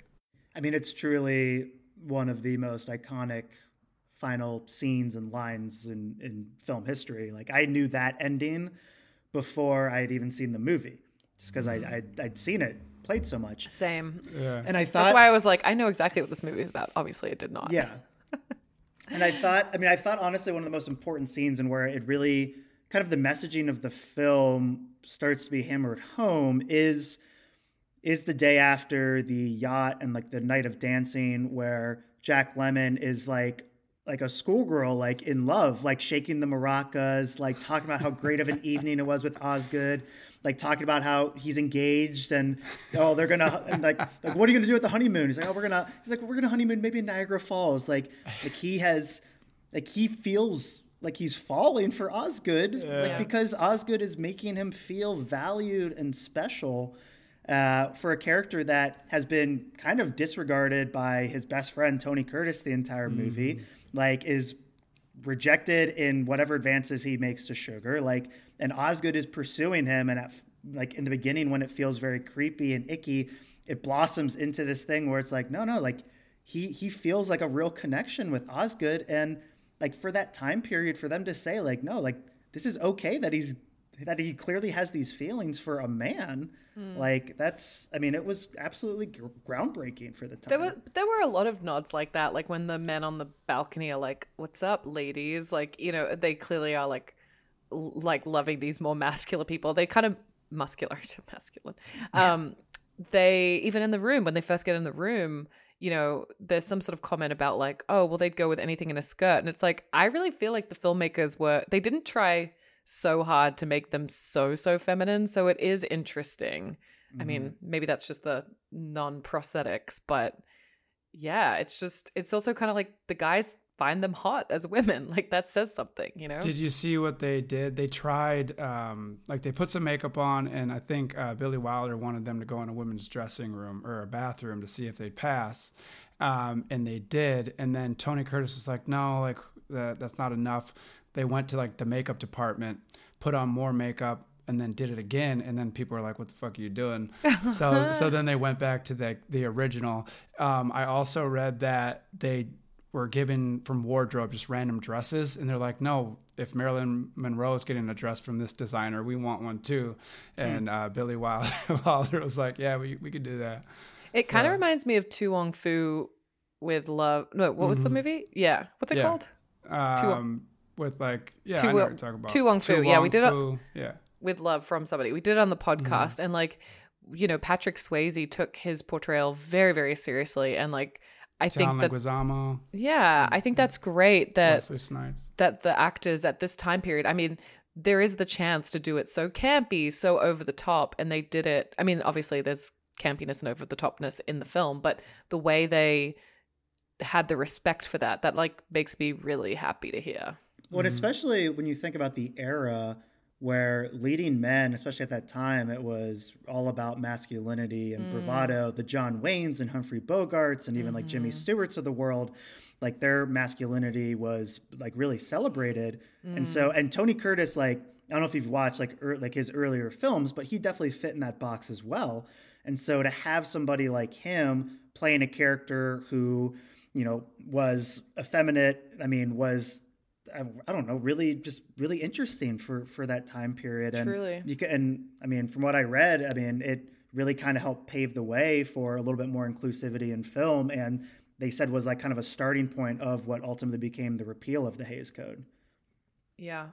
I mean, it's truly one of the most iconic final scenes and lines in, in film history. Like, I knew that ending before I had even seen the movie, just because I, I, I'd seen it played so much. Same. Yeah. And I thought, That's why I was like, I know exactly what this movie is about. Obviously, it did not. yeah. *laughs* and I thought, I mean, I thought honestly, one of the most important scenes and where it really kind of the messaging of the film starts to be hammered home is is the day after the yacht and like the night of dancing where Jack Lemmon is like like a schoolgirl, like in love, like shaking the maracas, like talking about how great of an *laughs* evening it was with Osgood, like talking about how he's engaged and oh they're gonna and like like what are you gonna do at the honeymoon? He's like oh we're gonna he's like we're gonna honeymoon maybe in Niagara Falls. Like like he has like he feels like he's falling for Osgood, Yeah. like because Osgood is making him feel valued and special. Uh, for a character that has been kind of disregarded by his best friend Tony Curtis the entire movie, like is rejected in whatever advances he makes to Sugar. Like, and Osgood is pursuing him, and at, like in the beginning when it feels very creepy and icky, it blossoms into this thing where it's like, no, no, like he he feels like a real connection with Osgood, and like for that time period, for them to say like, no, like this is okay that he's that he clearly has these feelings for a man. Like that's, I mean, it was absolutely gr- groundbreaking for the time. There were there were a lot of nods like that, like when the men on the balcony are like, "What's up, ladies?" Like you know, they clearly are like l- like loving these more masculine people. They kind of muscular *laughs* to masculine. *laughs* Um, they even in the room when they first get in the room, you know, there's some sort of comment about like, "Oh, well, they'd go with anything in a skirt," and it's like I really feel like the filmmakers were they didn't try so hard to make them so so feminine. So it is interesting. I mean, maybe that's just the non prosthetics, but yeah, it's just it's also kind of like the guys find them hot as women. *laughs* Like that says something, you know? Did you see what they did? They tried, um, like they put some makeup on, and I think uh, Billy Wilder wanted them to go in a women's dressing room or a bathroom to see if they'd pass, um, and they did. And then Tony Curtis was like, "No, like that, that's not enough." They went to like the makeup department, put on more makeup, and then did it again. And then people were like, "What the fuck are you doing?" *laughs* so, so then they went back to the the original. Um, I also read that they were given from wardrobe just random dresses and they're like no if marilyn monroe is getting a dress from this designer we want one too and uh, billy wilder, *laughs* wilder was like yeah we, we could do that it kind of reminds me of To Wong Foo with love. No, what was the movie? Yeah, what's it Yeah. called? um, with like yeah Tu I know what you're talking about To Wong Foo, yeah, we did Fu, yeah With love from somebody. We did it on the mm-hmm. podcast, and like, you know, Patrick Swayze took his portrayal very, very seriously, and like, I john think that leguizamo yeah, I mm-hmm. think that's great that wesley snipes that the actors at this time period, I mean, there is the chance to do it so campy, so over the top, and they did it. I mean, obviously, there's campiness and over the topness in the film, but the way they had the respect for that, that like makes me really happy to hear. Well, and mm-hmm. especially when you think about the era where leading men, especially at that time, it was all about masculinity and mm. bravado. The John Waynes and Humphrey Bogarts and even like Jimmy mm-hmm. Stewart's of the world, like their masculinity was like really celebrated. And so, mm. and Tony Curtis, like I don't know if you've watched like er, like his earlier films, but he definitely fit in that box as well. And so to have somebody like him playing a character who, you know, was effeminate, I mean, was I, I don't know, really just really interesting for for that time period. And Truly. you can, and I mean, from what I read, I mean, it really kind of helped pave the way for a little bit more inclusivity in film. And they said was like kind of a starting point of what ultimately became the repeal of the Hays Code. Yeah.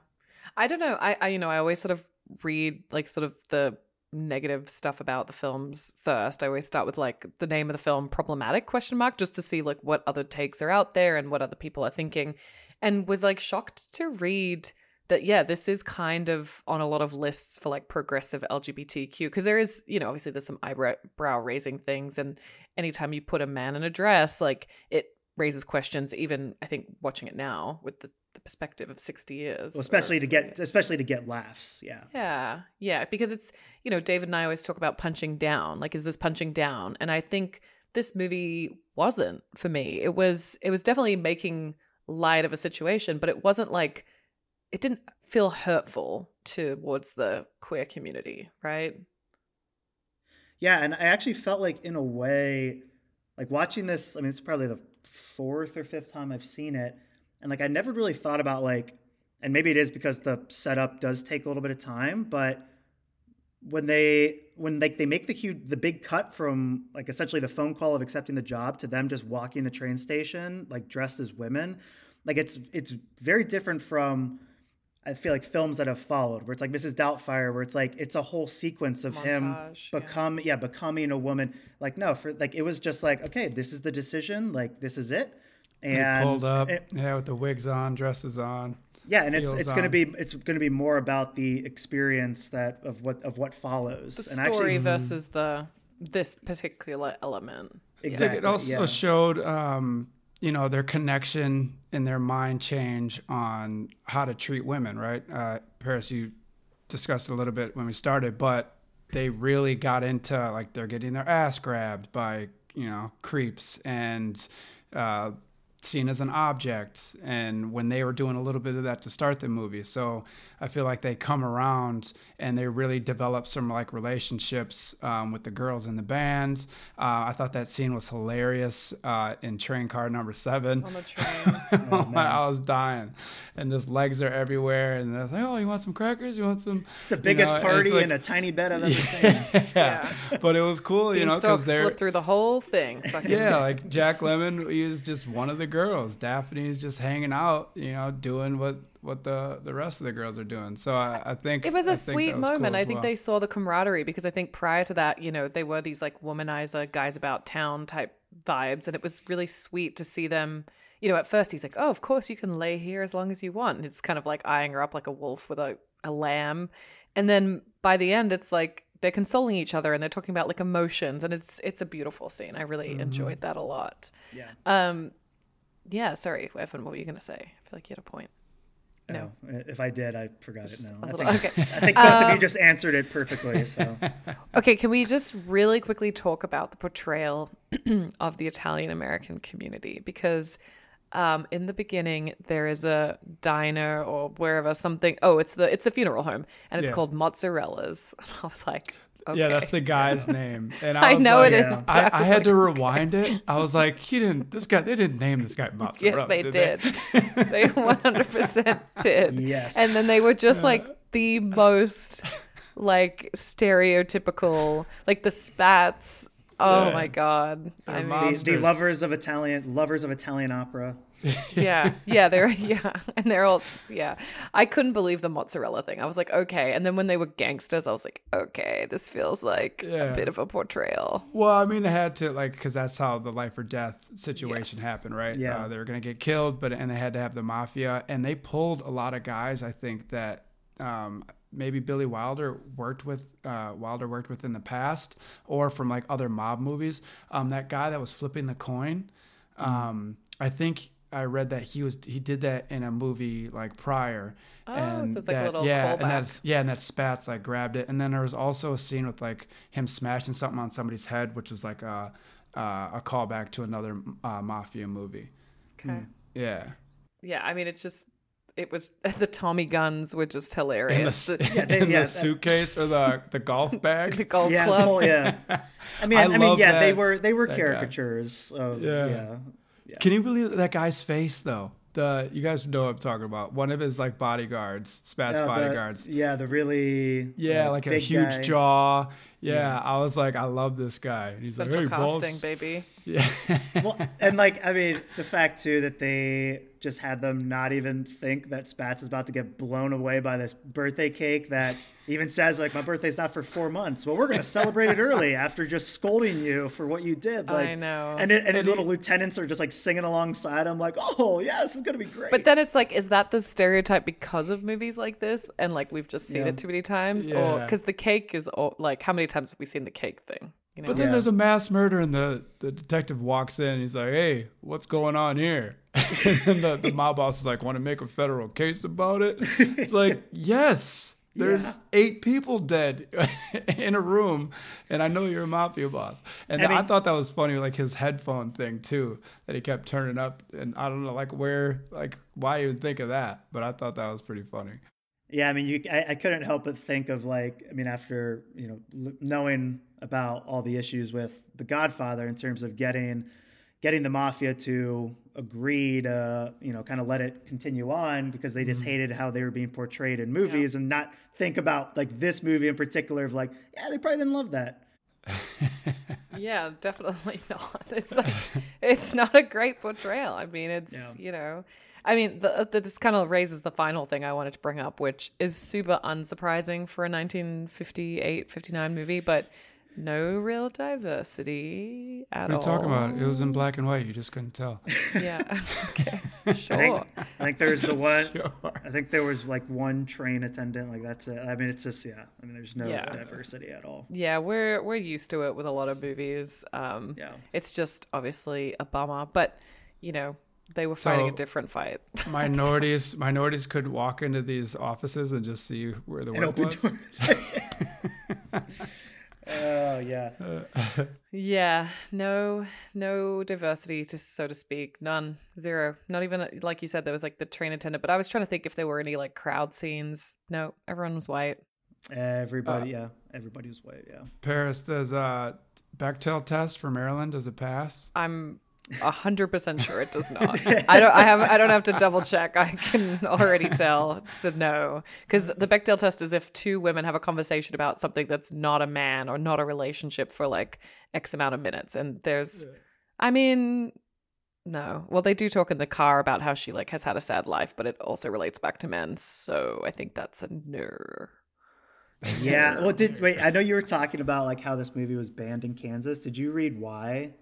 I don't know. I, I you know, I always sort of read like sort of the negative stuff about the films first. I always start with like the name of the film problematic question mark just to see like what other takes are out there and what other people are thinking and was like shocked to read that yeah, this is kind of on a lot of lists for like progressive LGBTQ because there is, you know, obviously there's some eyebrow raising things and anytime you put a man in a dress like it raises questions even I think watching it now with the, the perspective of 60 years. Well, or- especially to get especially to get laughs. Yeah. yeah, yeah, because it's you know David and I always talk about punching down. Like, is this punching down? And I think this movie wasn't for me. It was it was definitely making light of a situation, but it wasn't like it didn't feel hurtful towards the queer community, right? Yeah, and I actually felt like in a way, like watching this, I mean, it's probably the fourth or fifth time I've seen it. And like I never really thought about like and maybe it is because the setup does take a little bit of time, but when they when like they make the huge the big cut from like essentially the phone call of accepting the job to them just walking the train station like dressed as women, like it's it's very different from I feel like films that have followed, where it's like Mrs. Doubtfire, where it's like it's a whole sequence of him Montage, yeah. become yeah. becoming a woman. Like no, for like it was just like okay, this is the decision, like this is it, and pulled up, and- yeah, with the wigs on, dresses on. Yeah, and it's heels it's going to be it's going to be more about the experience that of what of what follows. The and story actually, versus the this particular element. Exactly, think it also yeah. showed, um, you know, their connection and their mind change on how to treat women, right? Uh, Paris, you discussed a little bit when we started, but they really got into like they're getting their ass grabbed by, you know, creeps and uh, seen as an object. And when they were doing a little bit of that to start the movie. So I feel like they come around and they really develop some like relationships um, with the girls in the band. Uh, I thought that scene was hilarious uh, in train car number seven. On the *laughs* train. Oh, I was dying, and just legs are everywhere, and they're like, "Oh, you want some crackers? You want some?" It's the biggest party in a tiny bed I've ever seen. *laughs* yeah. but it was cool, you know, because they're slipped through the whole thing. Fucking yeah, *laughs* like Jack Lemmon, he was just one of the girls. Daphne's just hanging out, you know, doing what what the the rest of the girls are doing. So I, I think It was I a think sweet that was cool moment. I think well. they saw the camaraderie because I think prior to that, you know, they were these like womanizer guys about town type vibes, and it was really sweet to see them. You know, at first he's like, "Oh, of course you can lay here as long as you want." And it's kind of like eyeing her up like a wolf with a a lamb, and then by the end, it's like they're consoling each other and they're talking about like emotions, and it's it's a beautiful scene. I really Mm-hmm. enjoyed that a lot. Yeah. Um, yeah. Sorry, Evan, what were you gonna say? I feel like you had a point. No. Oh, if I did, I forgot it now. a I little- think, okay. I think both of you just answered it perfectly. So *laughs* Okay, can we just really quickly talk about the portrayal *clears throat* of the Italian American community? Because um, in the beginning, there is a diner or wherever something. Oh, it's the it's the funeral home, and it's Yeah. called Mozzarella's. And *laughs* I was like, okay. Yeah, that's the guy's name. And *laughs* I, I was know like, it is, is. I, I had to rewind it. I was like, he didn't. This guy. They didn't name this guy mozzarella. Yes, they did. did. They *laughs* one hundred percent *laughs* did. Yes. and then they were just like the most like stereotypical, like the spats. Oh Yeah. my god! I Their mean, the, the lovers of Italian lovers of Italian opera. *laughs* yeah yeah they're *laughs* yeah and they're all just yeah i couldn't believe the mozzarella thing i was like okay and then when they were gangsters i was like okay this feels like Yeah. a bit of a portrayal Well, I mean, it had to like because that's how the life or death situation Yes. happened, right? Yeah. uh, they were gonna get killed, but and they had to have the mafia, and they pulled a lot of guys. I think that um, maybe Billy Wilder worked with uh, Wilder worked with in the past, or from like other mob movies. Um, that guy that was flipping the coin, Mm-hmm. um, I think. I read that he was he did that in a movie like prior, Oh, and so it's like a that, little yeah, callback. and that's yeah, and that Spats like grabbed it, and then there was also a scene with like him smashing something on somebody's head, which was like a uh, a callback to another uh, mafia movie. okay Yeah, yeah i mean it's just it was *laughs* the tommy guns were just hilarious *laughs* *laughs* in the, Yeah, they- in yeah, the suitcase or the the golf bag, the bag. golf yeah, club well, yeah. I mean, I I, mean, love yeah, they were they were that guy. caricatures of Yeah. yeah. Can you believe that guy's face though? The you guys know what I'm talking about. One of his like bodyguards, Spats Uh, the- bodyguards. yeah, the really Yeah, uh, like a huge guy. jaw. Yeah, I was like, I love this guy. And he's central like, hey, boss. casting baby Yeah. well, and like I mean, the fact too that they just had them not even think that Spats is about to get blown away by this birthday cake that even says like my birthday's not for four months. but we're gonna celebrate it early after just scolding you for what you did. Like, I know. And, it, and his he- little lieutenants are just like singing alongside him, like, oh yeah, this is gonna be great. But then it's like, is that the stereotype because of movies like this, and like we've just seen Yeah. it too many times, or Yeah. because the cake is all, like, how many times have we seen the cake thing? You know, But then Yeah. there's a mass murder, and the, the detective walks in. And he's like, "Hey, what's going on here?" *laughs* and the, the mob boss is like, "Want to make a federal case about it?" It's like, *laughs* yes, there's Yeah. eight people dead *laughs* in a room, and I know you're a mafia boss. And I I, thought that was funny, like his headphone thing too, that he kept turning up. And I don't know, like where, like why even think of that? But I thought that was pretty funny. Yeah, I mean, you, I, I couldn't help but think of like, I mean, after you know, l- knowing about all the issues with The Godfather in terms of getting getting the mafia to agree to, you know, kind of let it continue on because they just mm-hmm. hated how they were being portrayed in movies and not think about like this movie in particular of like, yeah, they probably didn't love that. *laughs* yeah, definitely *laughs* not. It's like *laughs* it's not a great portrayal. I mean, it's Yeah. you know, I mean, the, the, this kind of raises the final thing I wanted to bring up, which is super unsurprising for a 1958, 59 movie, but no real diversity at all. What are you all. talking about? It was in black and white. You just couldn't tell. *laughs* Yeah. okay. *laughs* I Sure. think, I think there's the one. *laughs* Sure. I think there was like one train attendant. Like that's it. I mean, it's just yeah. I mean, there's no Yeah. diversity at all. Yeah, we're we're used to it with a lot of movies. Um, Yeah. It's just obviously a bummer, but you know they were fighting a different fight. *laughs* minorities minorities could walk into these offices and just see where the And work open was. doors. *laughs* Oh yeah. yeah, no, no diversity, to so to speak, none, zero. Not even like you said, there was like the train attendant. But I was trying to think if there were any like crowd scenes. No, everyone was white. Everybody, yeah. Everybody was white. Yeah. Paris does a Bechdel test for Marilyn. Does it pass? I'm a hundred percent sure it does not. *laughs* I don't. I have. I don't have to double check. I can already tell it's a no because the Bechdel test is if two women have a conversation about something that's not a man or not a relationship for like X amount of minutes, and there's, I mean, no. Well, they do talk in the car about how she like has had a sad life, but it also relates back to men. So I think that's a no. Yeah. Well, did wait? I know you were talking about like how this movie was banned in Kansas. Did you read why?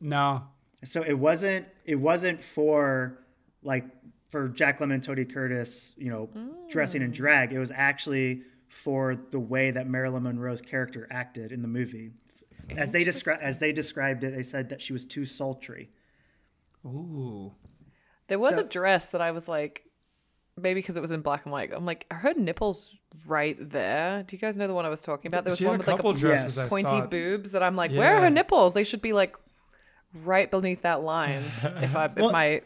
No. So it wasn't. It wasn't for like for Jack Lemmon and Tony Curtis, you know, dressing in mm. drag. It was actually for the way that Marilyn Monroe's character acted in the movie. As they described, as they described it, they said that she was too sultry. Ooh. There was So- a dress that I was like, maybe because it was in black and white. I'm like, are her nipples right there? Do you guys know the one I was talking about? There was one with like a dresses. Yes. Pointy boobs that I'm like, where are her nipples? They should be like right beneath that line. if I Well- if my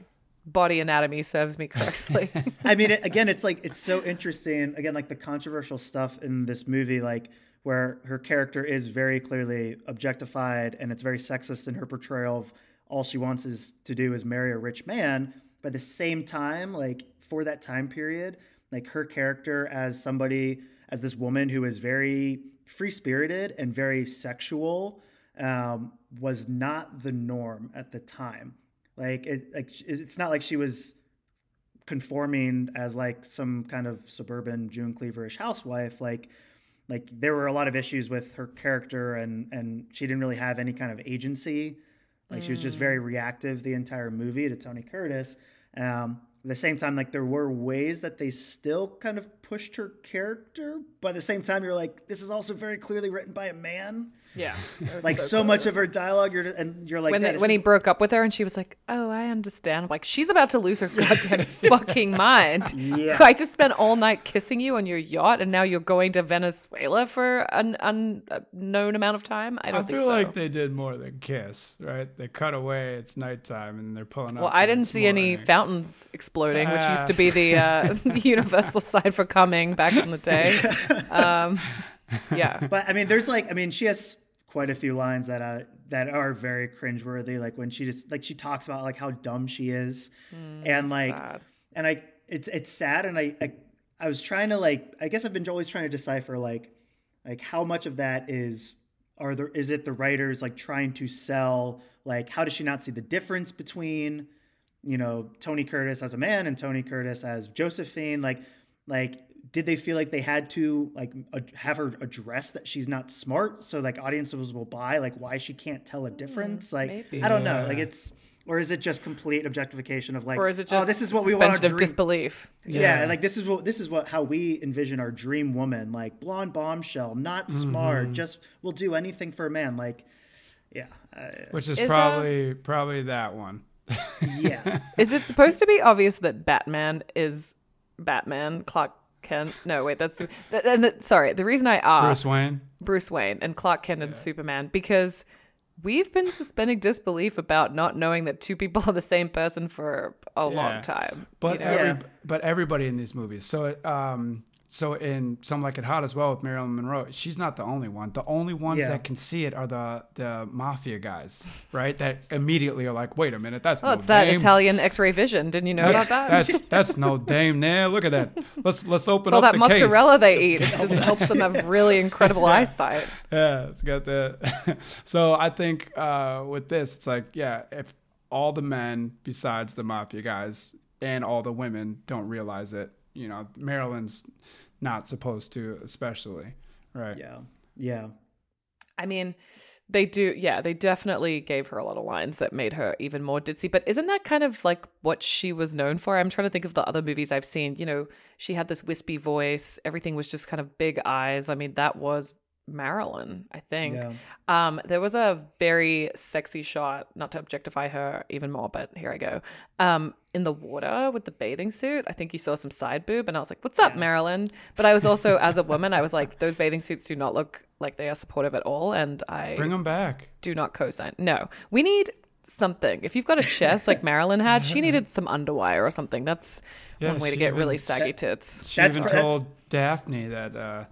body anatomy serves me correctly. *laughs* I mean, it, again, it's like it's so interesting. Again, like the controversial stuff in this movie, like where her character is very clearly objectified, and it's very sexist in her portrayal of all she wants is to do is marry a rich man. But at the same time, like for that time period, like her character as somebody, as this woman who is very free spirited and very sexual, um, was not the norm at the time. Like it, like it's not like she was conforming as like some kind of suburban June Cleaverish housewife. Like, like there were a lot of issues with her character, and and she didn't really have any kind of agency. Like she was just very reactive the entire movie to Tony Curtis. Um, at the same time, like there were ways that they still kind of pushed her character, but at the same time, you're like, this is also very clearly written by a man. Yeah, *laughs* Like so, much of her dialogue, you're and you're like, when "Yeah, they, this when he broke up with her and she was like, "Oh, I understand." I'm like, she's about to lose her goddamn *laughs* fucking mind. *laughs* Yeah. I just spent all night kissing you on your yacht, and now you're going to Venezuela for an unknown amount of time. I I don't think feel so. like they did more than kiss, right? They cut away. It's nighttime, and they're pulling up. well, I didn't it's see any fountains exploding, which used to be the, uh, the universal sign for coming back in the day. Um, yeah, But I mean, there's like, I mean, she has quite a few lines that uh, that are very cringeworthy. Like when she just like she talks about like how dumb she is, and like, sad. and I it's it's sad, and I, I I was trying to like I guess I've been always trying to decipher like like how much of that is are there is it the writers like trying to sell like how does she not see the difference between you know Tony Curtis as a man and Tony Curtis as Josephine like like did they feel like they had to like ad- have her address that she's not smart so like audiences will buy like why she can't tell a difference like maybe. I don't know like it's or is it just complete objectification of like or is it just oh this is what we want suspension our dream disbelief? yeah. Yeah. like this is what this is what how we envision our dream woman, like blonde bombshell, not smart, just will do anything for a man. Like, yeah, uh, Which is, Is, probably probably that one. yeah, *laughs* Is it supposed to be obvious that Batman is Batman? Clark Kent? No, wait, that's and the, sorry. The reason I asked Bruce Wayne. Bruce Wayne and Clark Kent and Superman because we've been suspending disbelief about not knowing that two people are the same person for a Yeah. long time. But you know? every Yeah. but everybody in these movies. So um so in Some Like It Hot as well with Marilyn Monroe, she's not the only one. The only ones Yeah. that can see it are the the mafia guys, right? That immediately are like, wait a minute, that's oh, no it's that dame. Italian X-ray vision. Didn't you know That's, about that? that's *laughs* that's no dame there. Look at that. Let's let's open It's all up that the case. mozzarella they eat. It just helps them have really incredible *laughs* eyesight. Yeah, it's got that. *laughs* so I think uh, with this, it's like, yeah, if all the men besides the mafia guys and all the women don't realize it, you know, Marilyn's not supposed to, especially, right? yeah, yeah. I mean, they do, yeah, they definitely gave her a lot of lines that made her even more ditzy. But isn't that kind of like what she was known for? I'm trying to think of the other movies I've seen. You know, she had this wispy voice, everything was just kind of big eyes. I mean, that was Marilyn, I think. Yeah. Um, there was a very sexy shot, not to objectify her even more, but here I go. Um, in the water with the bathing suit, I think you saw some side boob, and I was like, "What's up, Marilyn?" But I was also, as a woman, I was like, "Those bathing suits do not look like they are supportive at all," and I Bring them back. do not co-sign. No, we need something. If you've got a chest like Marilyn had, she needed *laughs* some underwire or something. That's Yeah, one way to get even- really saggy tits. She That's even told Daphne that uh,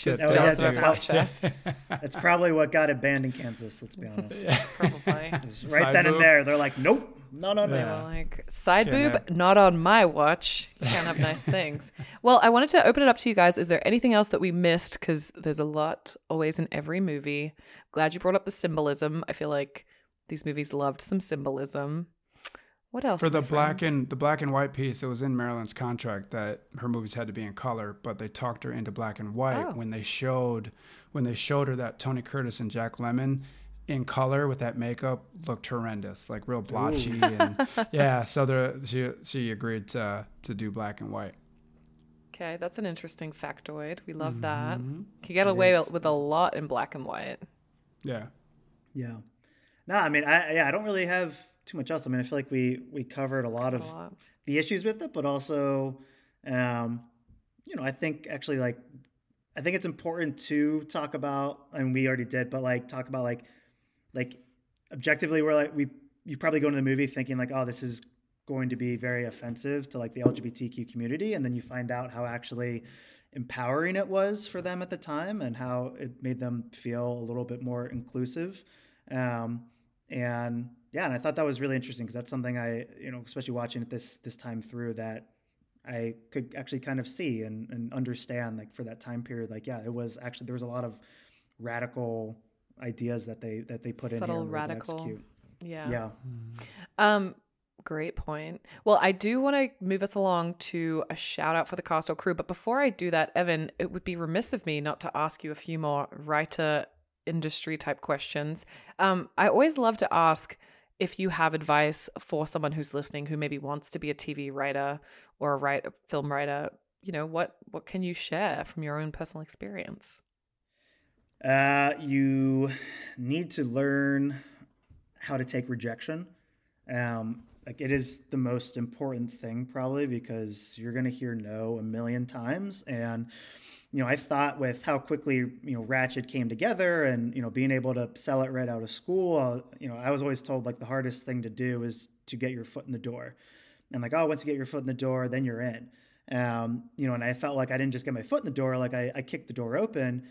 She was that- Oh, jealous yeah, of that's flat chest. That's probably what got it banned in Kansas. Let's be honest. Probably. *laughs* Right Side then uh, and there, they're like, "Nope, no, no, no." They were like, side Can't boob, have- not on my watch. You can't have nice *laughs* things. Well, I wanted to open it up to you guys. Is there anything else that we missed? Because there's a lot always in every movie. Glad you brought up the symbolism. I feel like these movies loved some symbolism. What else? for the black friends? and the black and white piece, it was in Marilyn's contract that her movies had to be in color, but they talked her into black and white Oh. when they showed when they showed her that Tony Curtis and Jack Lemmon in color with that makeup looked horrendous, like real blotchy and *laughs* yeah. So there, she she agreed to to do black and white. Okay, that's an interesting factoid. We love that. Mm-hmm. Can get away with a lot in black and white. Yeah. Yeah. No, I mean, I yeah, I don't really have too much else. I mean, I feel like we we covered a lot of A lot. the issues with it, but also, um, you know, I think actually like, I think it's important to talk about, and we already did, but like talk about like, like objectively, we're like we you probably go into the movie thinking like, oh, this is going to be very offensive to like the LGBTQ community, and then you find out how actually empowering it was for them at the time and how it made them feel a little bit more inclusive. Um, and yeah, and I thought that was really interesting because that's something I, you know, especially watching it this this time through that I could actually kind of see and, and understand like for that time period, like yeah, it was actually there was a lot of radical ideas that they that they put in here and were able to radical. execute. Yeah. Yeah. Um, great point. Well, I do want to move us along to a shout out for the cast or crew, but before I do that, Evan, it would be remiss of me not to ask you a few more writer industry type questions. Um, I always love to ask if you have advice for someone who's listening who maybe wants to be a TV writer or a write a film writer. You know what? What can you share from your own personal experience? Uh, you need to learn how to take rejection. Um, like it is the most important thing probably because you're going to hear no a million times and you know i thought with how quickly you know Ratched came together and you know being able to sell it right out of school uh, you know i was always told like the hardest thing to do is to get your foot in the door. And like oh once you get your foot in the door then you're in. Um, you know and i felt like i didn't just get my foot in the door like i, I kicked the door open.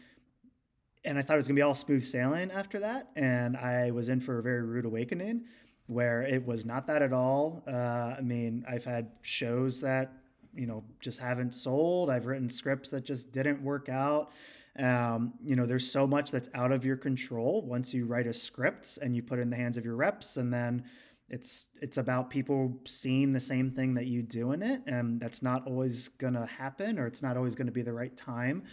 And I thought it was gonna be all smooth sailing after that, and I was in for a very rude awakening, where it was not that at all. Uh, I mean, I've had shows that you know just haven't sold. I've written scripts that just didn't work out. Um, you know, there's so much that's out of your control once you write a script and you put it in the hands of your reps, and then it's it's about people seeing the same thing that you do in it, and that's not always gonna happen, or it's not always gonna be the right time.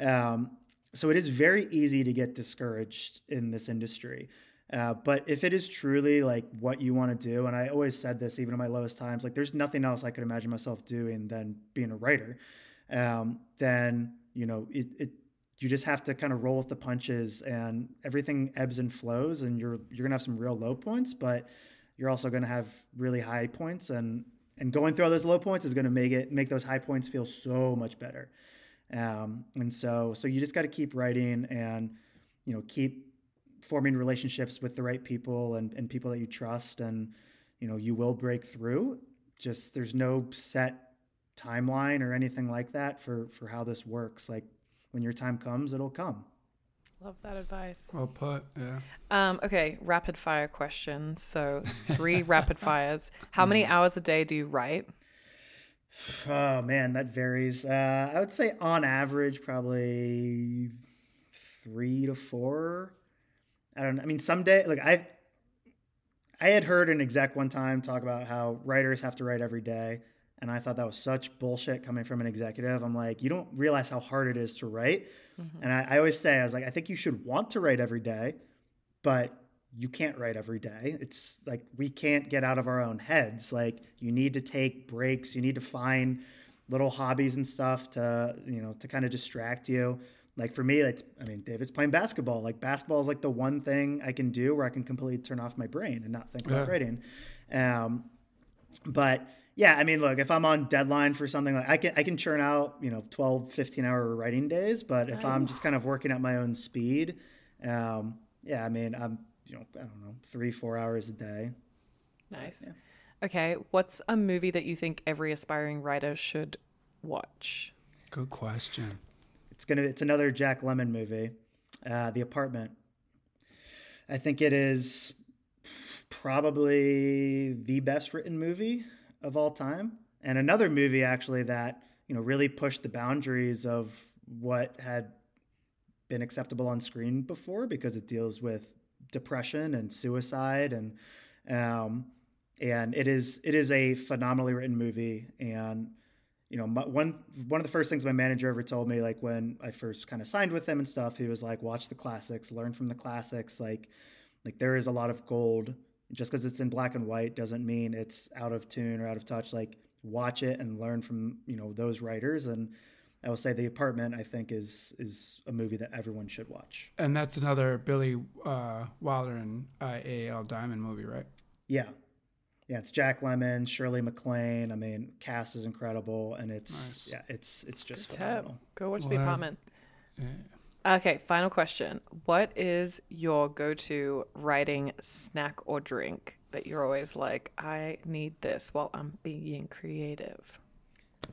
Um, so it is very easy to get discouraged in this industry. Uh, but if it is truly like what you want to do, and I always said this even in my lowest times, like there's nothing else I could imagine myself doing than being a writer. Um, then you know it, it you just have to kind of roll with the punches, and everything ebbs and flows, and you're you're gonna have some real low points, but you're also gonna have really high points, and and going through all those low points is gonna make it make those high points feel so much better. Um, and so, so you just got to keep writing and, you know, keep forming relationships with the right people and, and people that you trust. And, you know, you will break through. Just there's no set timeline or anything like that for, for how this works. Like when your time comes, it'll come. Love that advice. Well put. Yeah. Um, okay, rapid fire questions. So three *laughs* rapid fires. How many hours a day do you write? Oh man, that varies. Uh, I would say on average, probably three to four. I don't. I mean, someday, like I, I had heard an exec one time talk about how writers have to write every day. And I thought that was such bullshit coming from an executive. I'm like, you don't realize how hard it is to write. Mm-hmm. And I, I always say, I was like, I think you should want to write every day, but you can't write every day. It's like we can't get out of our own heads. Like you need to take breaks. You need to find little hobbies and stuff to, you know, to kind of distract you. Like for me, it's, I mean, David's playing basketball. Like basketball is like the one thing I can do where I can completely turn off my brain and not think yeah. about writing. Um, but yeah, I mean, look, if I'm on deadline for something like I can, I can churn out, you know, 12, 15 hour writing days. But nice. if I'm just kind of working at my own speed, um, yeah, I mean, I'm you know, I don't know, three, four hours a day. Nice. Yeah. Okay. What's a movie that you think every aspiring writer should watch? Good question. It's gonna. It's another Jack Lemmon movie, uh, The Apartment. I think it is probably the best written movie of all time, and another movie actually that you know really pushed the boundaries of what had been acceptable on screen before because it deals with depression and suicide and um, and it is it is a phenomenally written movie and you know my, one one of the first things my manager ever told me like when I first kind of signed with them and stuff he was like watch the classics learn from the classics like like there is a lot of gold just because it's in black and white doesn't mean it's out of tune or out of touch like watch it and learn from you know those writers and I will say The Apartment. I think is is a movie that everyone should watch. And that's another Billy uh, Wilder and uh, A.L. Diamond movie, right? Yeah, yeah. It's Jack Lemmon, Shirley MacLaine. I mean, cast is incredible, and it's nice. yeah, it's it's just Good phenomenal. Go watch well, The Apartment. Yeah. Okay, final question. What is your go-to writing snack or drink that you're always like, I need this while I'm being creative?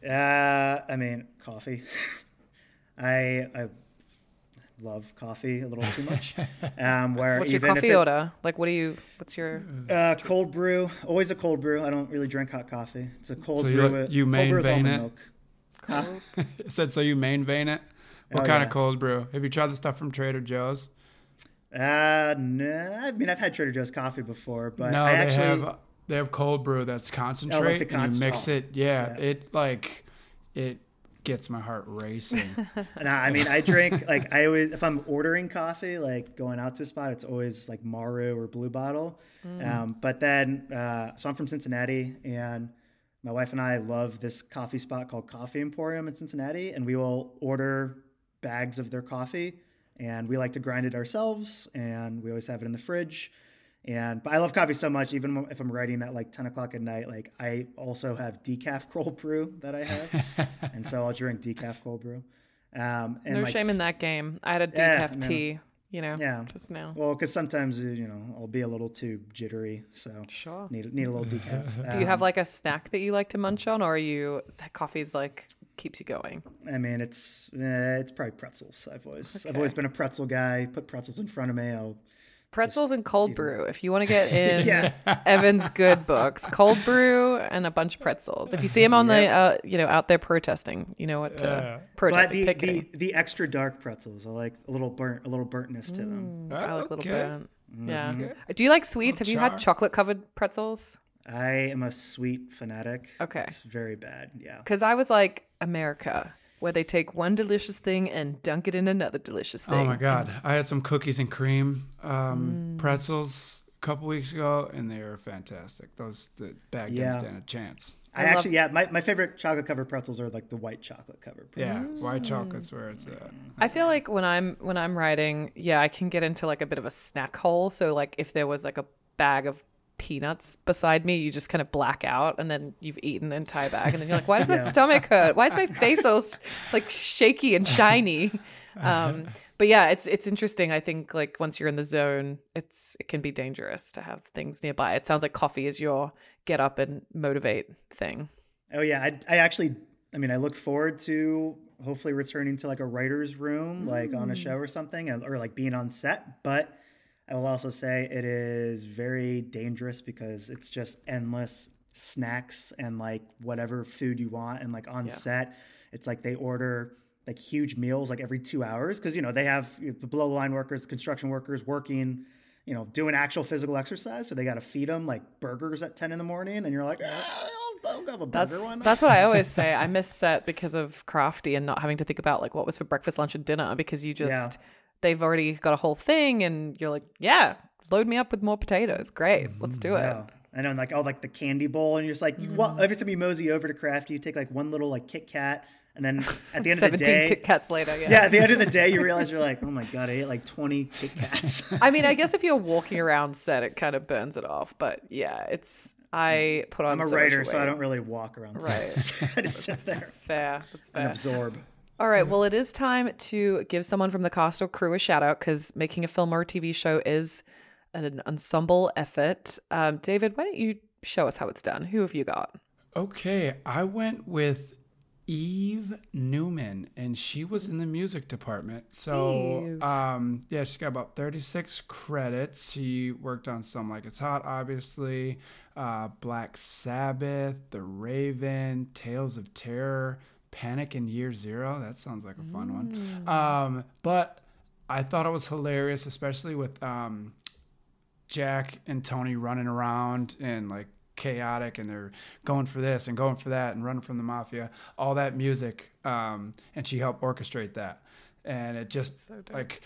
Uh, I mean, coffee. *laughs* I I love coffee a little too much. *laughs* Um, where what's your coffee it, order? Like, what do you? What's your? Uh, cold brew. Always a cold brew. I don't really drink hot coffee. It's a cold so brew. You, you main vein it. Milk. Huh? *laughs* said so. You main vein it. What oh, kind yeah. of cold brew? Have you tried the stuff from Trader Joe's? Uh, no. I mean, I've had Trader Joe's coffee before, but no, I they actually, have they have cold brew that's concentrate, oh, like and you mix it. Yeah, yeah, it like it gets my heart racing. *laughs* and I, I mean, I drink like I always if I'm ordering coffee, like going out to a spot, it's always like Maru or Blue Bottle. Mm. Um, but then, uh, so I'm from Cincinnati, and my wife and I love this coffee spot called Coffee Emporium in Cincinnati, and we will order bags of their coffee, and we like to grind it ourselves, and we always have it in the fridge. And but I love coffee so much, even if I'm writing at like 10 o'clock at night, like I also have decaf cold brew that I have. *laughs* and so I'll drink decaf cold brew. Um, and no like, shame in that game. I had a decaf yeah, tea, you know, yeah. just now. Well, because sometimes, you know, I'll be a little too jittery. So sure. need, need a little decaf. Um, *laughs* Do you have um, like a snack that you like to munch on or are you, coffee's like keeps you going? I mean, it's eh, it's probably pretzels. I've always okay. I've always been a pretzel guy. Put pretzels in front of me. I'll Pretzels and cold brew. If you want to get *laughs* in yeah. Evan's good books, cold brew and a bunch of pretzels. If you see him on the, uh, you know, out there protesting, you know what to uh, protesting. But the, the, the extra dark pretzels, I like a little burnt, a little burntness to them. Mm, I like a little burnt. Yeah. Okay. Do you like sweets? Have you had chocolate covered pretzels? I am a sweet fanatic. Okay. It's very bad. Yeah. Because I was like, America where they take one delicious thing and dunk it in another delicious thing. Oh my god! I had some cookies and cream um, mm. pretzels a couple weeks ago, and they were fantastic. Those the bag yeah. didn't stand a chance. I, I actually, yeah, my, my favorite chocolate covered pretzels are like the white chocolate covered pretzels. Yeah, white chocolate's where it's at. I feel like when I'm when I'm writing, yeah, I can get into like a bit of a snack hole. So like if there was like a bag of peanuts beside me, you just kind of black out and then you've eaten the entire bag. And then you're like, why does *laughs* yeah. that stomach hurt? Why is my face so like shaky and shiny? *laughs* Um, but yeah, it's it's interesting. I think like once you're in the zone, it's it can be dangerous to have things nearby. It sounds like coffee is your get up and motivate thing. Oh yeah, I, I actually, I mean, I look forward to hopefully returning to like a writer's room, mm. like on a mm. show or something, or like being on set. But I will also say it is very dangerous because it's just endless snacks and like whatever food you want. And like on yeah. set, it's like they order like huge meals like every two hours because you know they have the below the line workers, construction workers working, you know, doing actual physical exercise. So they got to feed them like burgers at ten in the morning, and you're like, ah, I'll have a burger That's one. that's what I always say. *laughs* I miss set because of crafty and not having to think about like what was for breakfast, lunch, and dinner because you just Yeah. They've already got a whole thing and you're like, yeah, load me up with more potatoes. Great, let's do it. Yeah. I know, like all like the candy bowl, and you're just like, you want, every time you mosey over to Crafty, you take like one little like Kit Kat, and then at the end of the day, Kit Kats later. Yeah. yeah, at the end of the day, you *laughs* realize you're like, oh my god, I ate like 20 Kit Kats. *laughs* I mean, I guess if you're walking around set, it kind of burns it off. But yeah, it's I put on. I'm a so writer, so I don't really walk around. Right. *laughs* Right. I just sit there Fair. That's and fair. absorb. All right. Well, it is time to give someone from the cast or crew a shout out because making a film or a TV show is an ensemble effort. Um, David, why don't you show us how it's done? Who have you got? Okay, I went with Eve Newman, and she was in the music department. So, um, yeah, she's got about 36 credits. She worked on some like It's Hot, obviously, uh, Black Sabbath, The Raven, Tales of Terror, Panic in Year Zero. That sounds like a fun one. Um, but I thought it was hilarious, especially with um, Jack and Tony running around and like chaotic and they're going for this and going for that and running from the mafia, all that music. Um, and she helped orchestrate that. And it just like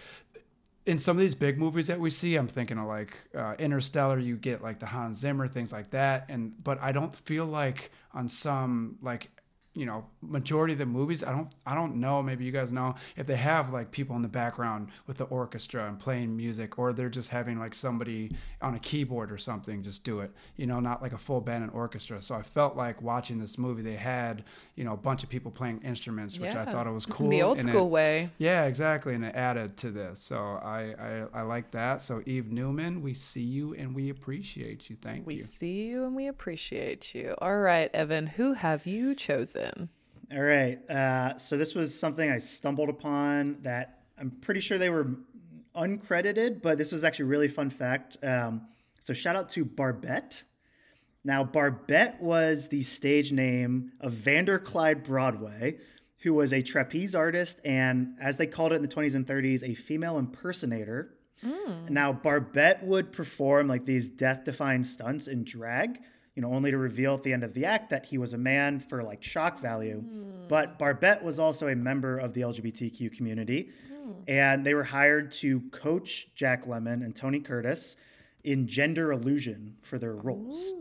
in some of these big movies that we see, I'm thinking of like uh, Interstellar, you get like the Hans Zimmer, things like that. And, but I don't feel like on some like, you know, majority of the movies, I don't, I don't know. Maybe you guys know if they have like people in the background with the orchestra and playing music, or they're just having like somebody on a keyboard or something just do it. You know, not like a full band and orchestra. So I felt like watching this movie, they had you know a bunch of people playing instruments, which I thought it was cool. In the old and it- school way. yeah, exactly, and it added to this. So I, I I like that. So Eve Newman, we see you and we appreciate you. Thank We you. We see you and we appreciate you. All right, Evan, who have you chosen? All right. Uh, so this was something I stumbled upon that I'm pretty sure they were uncredited, but this was actually a really fun fact. Um, so shout out to Barbette. Now, Barbette was the stage name of Vander Clyde Broadway, who was a trapeze artist and, as they called it in the 20s and 30s, a female impersonator. Now, Barbette would perform like these death defying stunts in drag, you know, only to reveal at the end of the act that he was a man for like shock value. Hmm. But Barbette was also a member of the LGBTQ community, hmm. and they were hired to coach Jack Lemmon and Tony Curtis in gender illusion for their roles.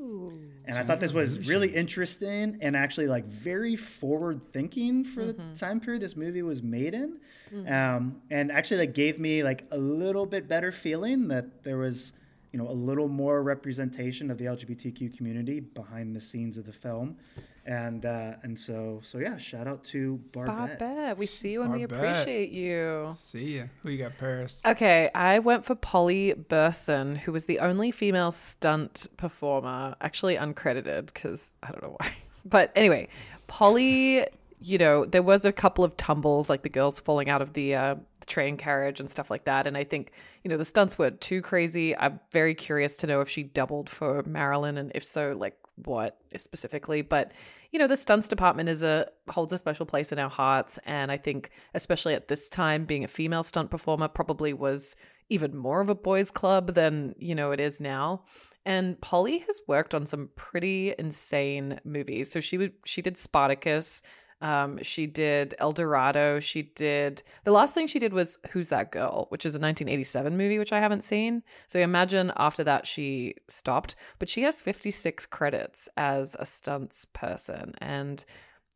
And I thought this was really interesting and actually like very forward thinking for the mm-hmm. time period this movie was made in. Hmm. Um, and actually like gave me like a little bit better feeling that there was, you know, a little more representation of the LGBTQ community behind the scenes of the film. And uh, and so so yeah, shout out to Barbette. Barbette, we see you and we appreciate you. See ya. Who you got, Paris? Okay, I went for Polly Burson, who was the only female stunt performer, actually uncredited because I don't know why. *laughs* But anyway, Polly, you know, there was a couple of tumbles, like the girls falling out of the, uh, train carriage and stuff like that. And I think, you know, the stunts were too crazy. I'm very curious to know if she doubled for Marilyn and if so, like what specifically. But you know, the stunts department is a holds a special place in our hearts, and I think especially at this time, being a female stunt performer probably was even more of a boys' club than you know it is now. And Polly has worked on some pretty insane movies. So she would she did Spartacus. Um, she did El Dorado. She did the last thing she did was Who's That Girl, which is a 1987 movie, which I haven't seen. So imagine after that she stopped. But she has 56 credits as a stunts person, and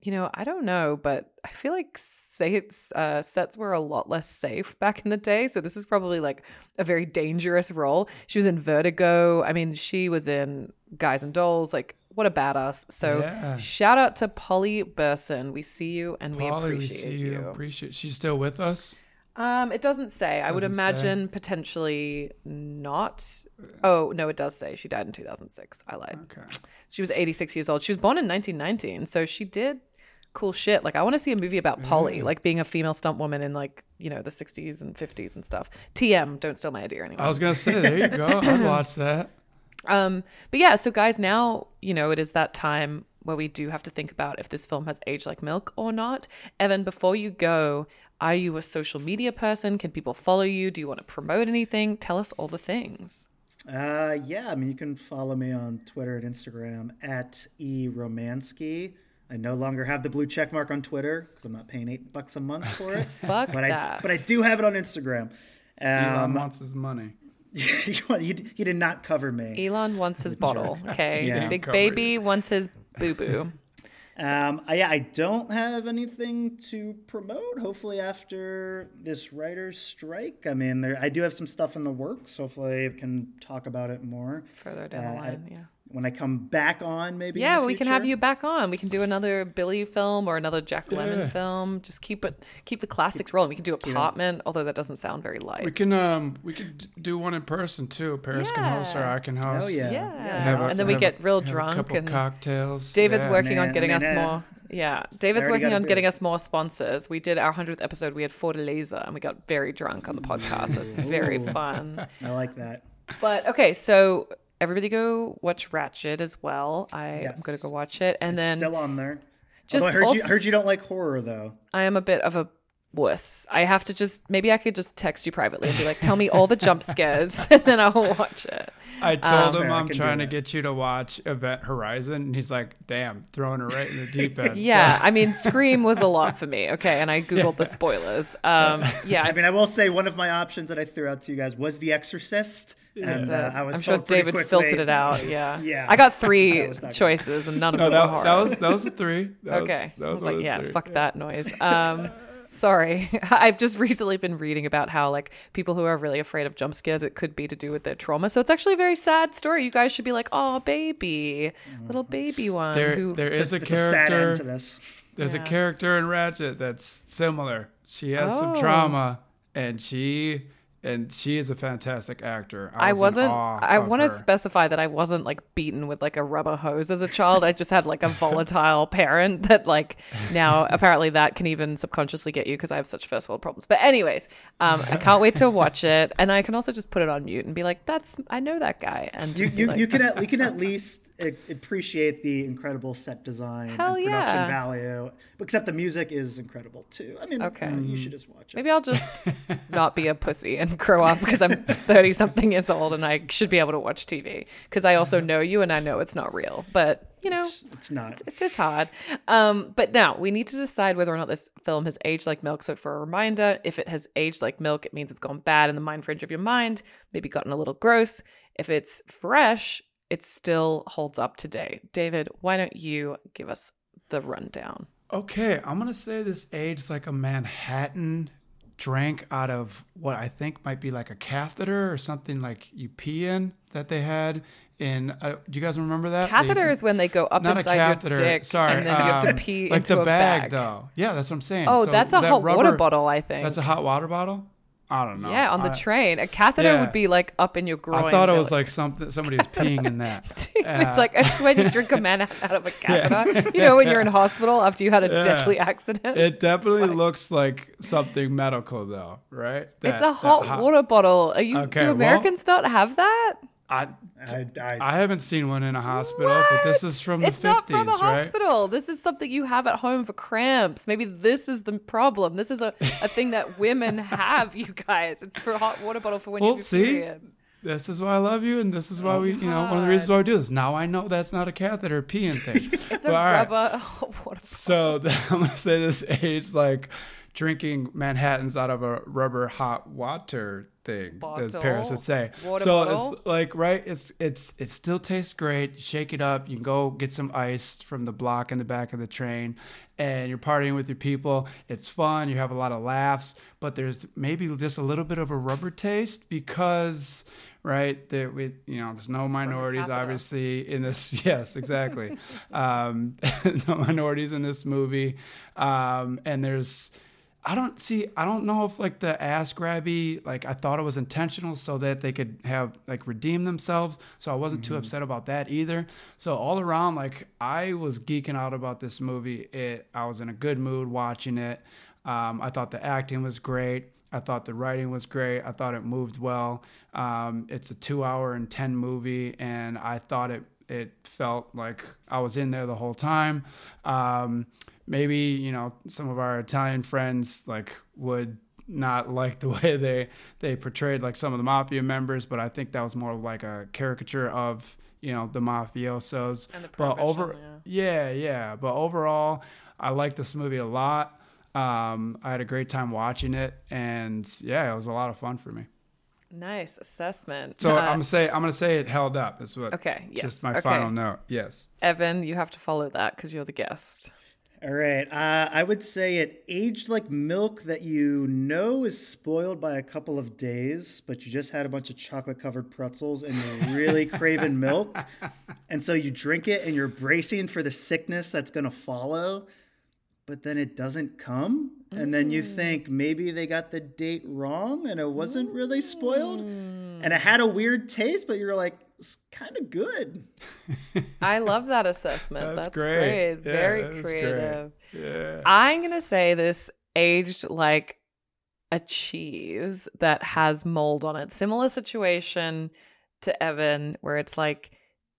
you know I don't know, but I feel like sets uh, sets were a lot less safe back in the day. So this is probably like a very dangerous role. She was in Vertigo. I mean, she was in Guys and Dolls. Like what a badass. So Yeah. shout out to Polly Burson. We see you and we Polly, we appreciate see you. you. Appreciate. She's still with us. Um, it doesn't say. I would Doesn't say. imagine potentially not. Oh no, it does say she died in 2006. I lied. Okay. She was 86 years old. She was born in 1919, so she did cool shit. Like I want to see a movie about Polly, like being a female stunt woman in like you know the 60s and 50s and stuff. TM, don't steal my idea anymore. I was gonna say, there you go. I'd *laughs* watch that. Um, but yeah, so guys, now you know it is that time where we do have to think about if this film has aged like milk or not. Evan, before you go, are you a social media person? Can people follow you? Do you want to promote anything? Tell us all the things. Uh, yeah, I mean, you can follow me on Twitter and Instagram at e romansky. I no longer have the blue check mark on Twitter because I'm not paying eight bucks a month for it. *laughs* Fuck but I that. but I do have it on Instagram. Elon Um, wants his money. *laughs* he, he did not cover me. Elon wants his bottle. *laughs* Okay. Yeah. Big Covered. baby wants his boo boo. Um, I, yeah, I don't have anything to promote. Hopefully, after this writer's strike, I mean, there I do have some stuff in the works. Hopefully, I can talk about it more Further down Uh, the I- line. Yeah. When I come back on. Maybe. in Yeah, the we can have you back on. We can do another Billy film or another Jack Lemmon Yeah. film. Just keep it, keep the classics rolling. We can do keep it- apartment, although that doesn't sound very light. We can um we could do one in person too. Paris can host or I can host. Oh yeah. Yeah, Have a- and then we have- get real have a drunk couple and cocktails. David's Yeah. working on getting I us mean, uh, more. Yeah, David's working on getting us more sponsors. We did our hundredth episode. We had Fortaleza, and we got very drunk on the podcast. So it's very fun. I like that. But okay, so everybody go watch Ratched as well. I am gonna go watch it, and then Still on there. Just Although I heard, you, heard you don't like horror though. I am a bit of a wuss. I have to just maybe I could just text you privately and be like, "Tell me all the jump scares," *laughs* and then I'll watch it. I told Fair, him I I'm trying to that. get you to watch Event Horizon, and he's like, "Damn, throwing her right in the deep *laughs* end." Yeah, I mean, Scream was a lot for me. Okay, and I *laughs* googled the spoilers. Um, yeah, I mean, I will say one of my options that I threw out to you guys was The Exorcist, and uh, I was I'm sure told pretty David quickly- filtered it out. Yeah, *laughs* Yeah. I got three *laughs* That was not good. choices, and none of No, them were that, that was that was the three. That was- okay. that I was like, yeah, three. fuck that noise. Um, *laughs* sorry, I've just recently been reading about how like people who are really afraid of jump scares, it could be to do with their trauma. So it's actually a very sad story. You guys should be like, oh, baby, little baby one. There, who, there is a It's a sad end to character. this. There's Yeah. a character in Ratched that's similar. She has some Oh. trauma, and she and she is a fantastic actor. I was in wasn't. I want to specify that I wasn't like beaten with like a rubber hose as a child. I just had like a volatile *laughs* parent that like now apparently that can even subconsciously get you because I have such first world problems. But anyways, um, I can't wait to watch it, and I can also just put it on mute and be like, "That's I know that guy," and You, just be you, like, you can at, you can at least a- appreciate the incredible set design Hell and production yeah. value. Except the music is incredible too. I mean, Okay. uh, you should just watch it. Maybe I'll just not be a pussy and *laughs* grow up because I'm 30 something years old and I should be able to watch TV because I also know you and I know it's not real. But, you know, It's, it's not. it's it's hard. Um, but now we need to decide whether or not this film has aged like milk. So for a reminder, if it has aged like milk, it means it's gone bad in the mind fringe of your mind, maybe gotten a little gross. If it's fresh, it still holds up today. David, why don't you give us the rundown? Okay, I'm gonna say this aged like a Manhattan drank out of what I think might be like a catheter or something like you pee in that they had in. Uh, do you guys remember that? They- Catheter is when they go up not a inside catheter. your dick, Sorry, and then you have to um, pee like into the a bag, bag. though. Yeah, that's what I'm saying. Oh, So that's a that hot water bottle, I think. That's a hot water bottle. I don't know. yeah, on the I, train. A catheter yeah. would be like up in your groin. I thought it was like something somebody was peeing in that. *laughs* it's uh, like it's when you *laughs* drink a man out of a catheter. You *laughs* know, when you're in hospital after you had a Yeah. deadly accident. It definitely looks like something medical, though, right? it's a hot, that water bottle. Are you? Okay, do well- Americans not have that? I, I, I, I haven't seen one in a hospital, but this is from it's the not from a right? hospital. This is something you have at home for cramps. Maybe this is the problem. This is a, a thing that women *laughs* have, you guys. It's for a hot water bottle for when Well, you have see? period. This is why I love you, and this is why oh, we, you know, one of the reasons why we do this. Now I know that's not a catheter peeing thing. *laughs* It's a Well, all right. rubber *laughs* hot water So I'm gonna say this age like drinking Manhattan's out of a rubber hot water thing, as Paris would say. So bottle? it's like right, it's it's it still tastes great. Shake it up. You can go get some ice from the block in the back of the train, and you're partying with your people. It's fun. You have a lot of laughs, but there's maybe just a little bit of a rubber taste because. Right, there we, you know, there's no minorities obviously in this. *laughs* Yes, exactly. um, *laughs* no minorities in this movie, um, and there's I don't see. I don't know if like the ass grabby, like I thought it was intentional so that they could have like redeem themselves. So I wasn't too upset about that either. So all around, like I was geeking out about this movie. It. I was in a good mood watching it. Um, I thought the acting was great. I thought the writing was great. I thought it moved well. Um, it's a two-hour and ten movie, and I thought it it felt like I was in there the whole time. Um, maybe you know some of our Italian friends like would not *laughs* like the way they they portrayed like some of the mafia members, but I think that was more like a caricature of you know the mafiosos. And the but over prohibition, yeah, yeah. But overall, I like this movie a lot. Um, I had a great time watching it, and yeah, it was a lot of fun for me. Nice assessment. So Uh, I'm gonna say I'm gonna say it held up. Is what. Okay, yes, Just my okay. final note. Yes. Evan, you have to follow that because you're the guest. All right. Uh, I would say it aged like milk that you know is spoiled by a couple of days, but you just had a bunch of chocolate covered pretzels and you're really *laughs* craving milk. And so you drink it and you're bracing for the sickness that's going to follow, but then it doesn't come. And then you think maybe they got the date wrong and it wasn't really spoiled. And it had a weird taste, but you're like, it's kind of good. *laughs* I love that assessment. That's That's, great. great. Yeah, Very that is great. creative. Yeah. I'm going to say this aged like a cheese that has mold on it. Similar situation to Evan, where it's like,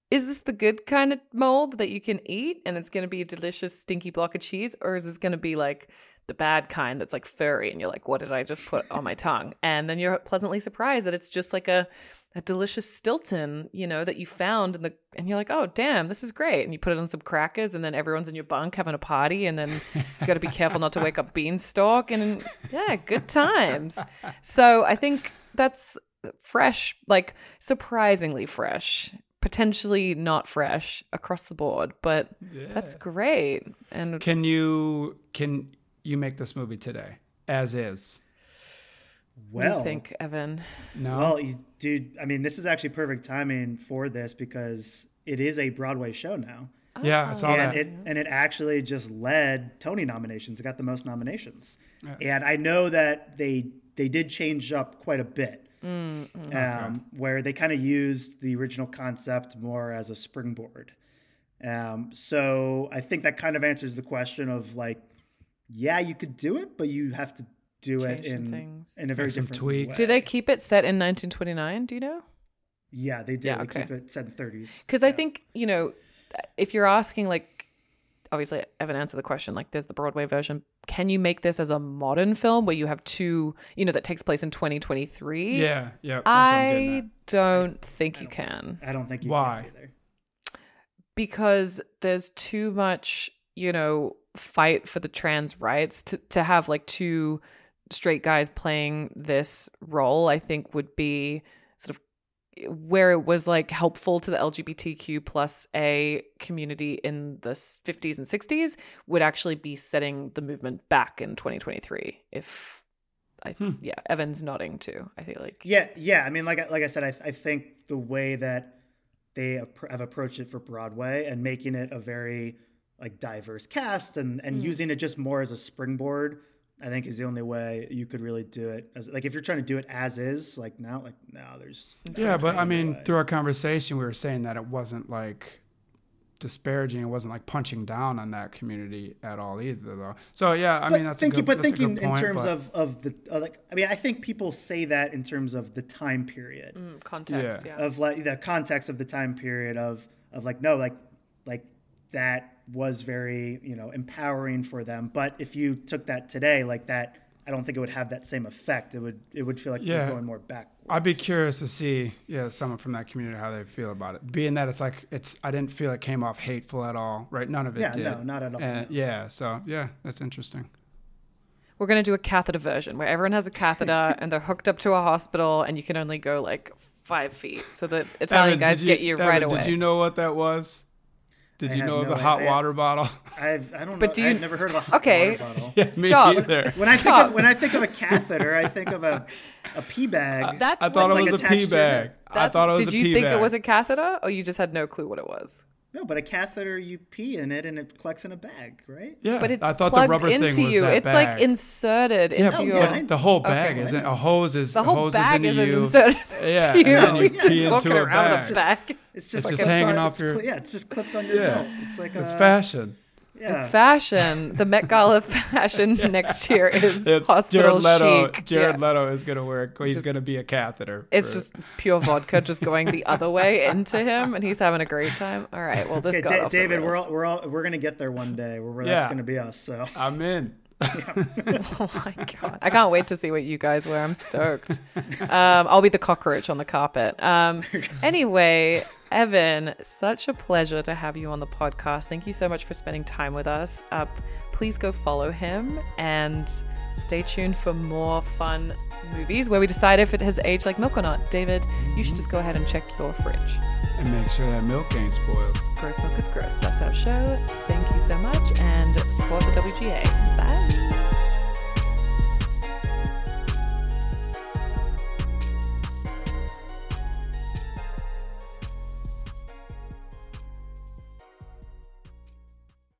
is this the good kind of mold that you can eat and it's going to be a delicious, stinky block of cheese? Or is this going to be like the bad kind that's like furry and you're like, what did I just put on my tongue? And then you're pleasantly surprised that it's just like a, a delicious Stilton, you know, that you found in the, and you're like, oh, damn, this is great. And you put it on some crackers, and then everyone's in your bunk having a party, and then you got to be careful not to wake up Bienstock, and yeah, good times. So I think that's fresh, like surprisingly fresh, potentially not fresh across the board, but that's great. And Can you can you make this movie today as is? What do Well, you think, Evan? No. Well, you, dude, I mean, this is actually perfect timing for this because it is a Broadway show now. yeah, I saw and that. it and it actually just led Tony nominations. It got the most nominations, and I know that they they did change up quite a bit, um, where they kind of used the original concept more as a springboard. Um, so I think that kind of answers the question of like, yeah, you could do it, but you have to do Change it in things. in a very Make some different tweaks. way. Do they keep it set in 1929? Do you know? Yeah, they do. Yeah, they keep it set in thirties. Because I think, you know, if you're asking, like, obviously, Evan answered the question, like, there's the Broadway version. Can you make this as a modern film where you have two, you know, that takes place in 2023? yeah, yeah. that's what I'm getting I at. don't think you can I don't think you Why? can either. because there's too much, you know, fight for the trans rights to, to have like two straight guys playing this role, I think would be sort of where it was like helpful to the LGBTQ plus A community in the 50s and 60s would actually be setting the movement back in 2023. If I, hmm. yeah, Evan's nodding too. I feel like Yeah, yeah. I mean, like I- like I said, I, I think the way that they have approached it for Broadway and making it a very like diverse cast and and hmm. using it just more as a springboard, I think is the only way you could really do it. As like if you're trying to do it as is, like now, like no, there's Yeah, but I mean, way. through our conversation, we were saying that it wasn't like disparaging. It wasn't like punching down on that community at all either, though. So yeah, I But mean, that's thinking, a good, but that's thinking good in terms but- of of the uh, like, I mean, I think people say that in terms of the time period. Mm, context. Yeah. Yeah. of like the context of the time period of of like no like like that was very you know empowering for them but if you took that today like that i don't think it would have that same effect it would it would feel like Yeah. you're going more back I'd be curious to see, yeah, someone from that community how they feel about it. Being that it's like it's, I didn't feel it came off hateful at all, right? None of it Yeah, did. no, not at all, And, no. Yeah, so yeah, that's interesting. We're going to do a catheter version where everyone has a catheter *laughs* and they're hooked up to a hospital and you can only go like five feet. So the Italian Evan, guys did get you Evan, right away. Did you know what that was? Did I you know it was no a hot idea. water bottle? I've, i don't But know do you- i've never heard of a hot Okay, water bottle yeah, me Stop. neither. *laughs* when i think of when i think of a catheter i think of a a pee bag uh, That's I thought it what- like was a pee bag. I thought it was Did you think it was a catheter or you just had no clue what it was? No but a catheter you pee in it and it collects in a bag right Yeah, But it's I thought the plugged rubber into thing was you. that it's bag. like inserted yeah, into but your. yeah, the whole bag Okay. isn't a hose is the a whole hose bag is isn't into you. inserted *laughs* Yeah, into you. and then you *laughs* You're pee just into walking a around bag. a bag. it's just It's like just a hanging bud- off it's your- cl- yeah it's just clipped on your Yeah. belt it's like a, It's fashion. Yeah. It's fashion. The Met Gala *laughs* fashion next year is It's hospital Jared Leto. chic. Jared Yeah. Leto is gonna wear. He's Just- gonna be a catheter. It's for- just pure vodka just going the other way *laughs* into him, and he's having a great time. All right, well, this Okay, got Da- David, we're all, we're all we're gonna get there one day where, that's gonna be us. So *laughs* I'm in. oh my god! I can't wait to see what you guys wear. I'm stoked. Um, I'll be the cockroach on the carpet. Um, anyway, Evan, such a pleasure to have you on the podcast. Thank you so much for spending time with us. Uh, please go follow him and stay tuned for more fun movies where we decide if it has aged like milk or not. David, you should just go ahead and check your fridge. And make sure that milk ain't spoiled. Gross milk is gross. That's our show. Thank you so much and support the WGA. Bye.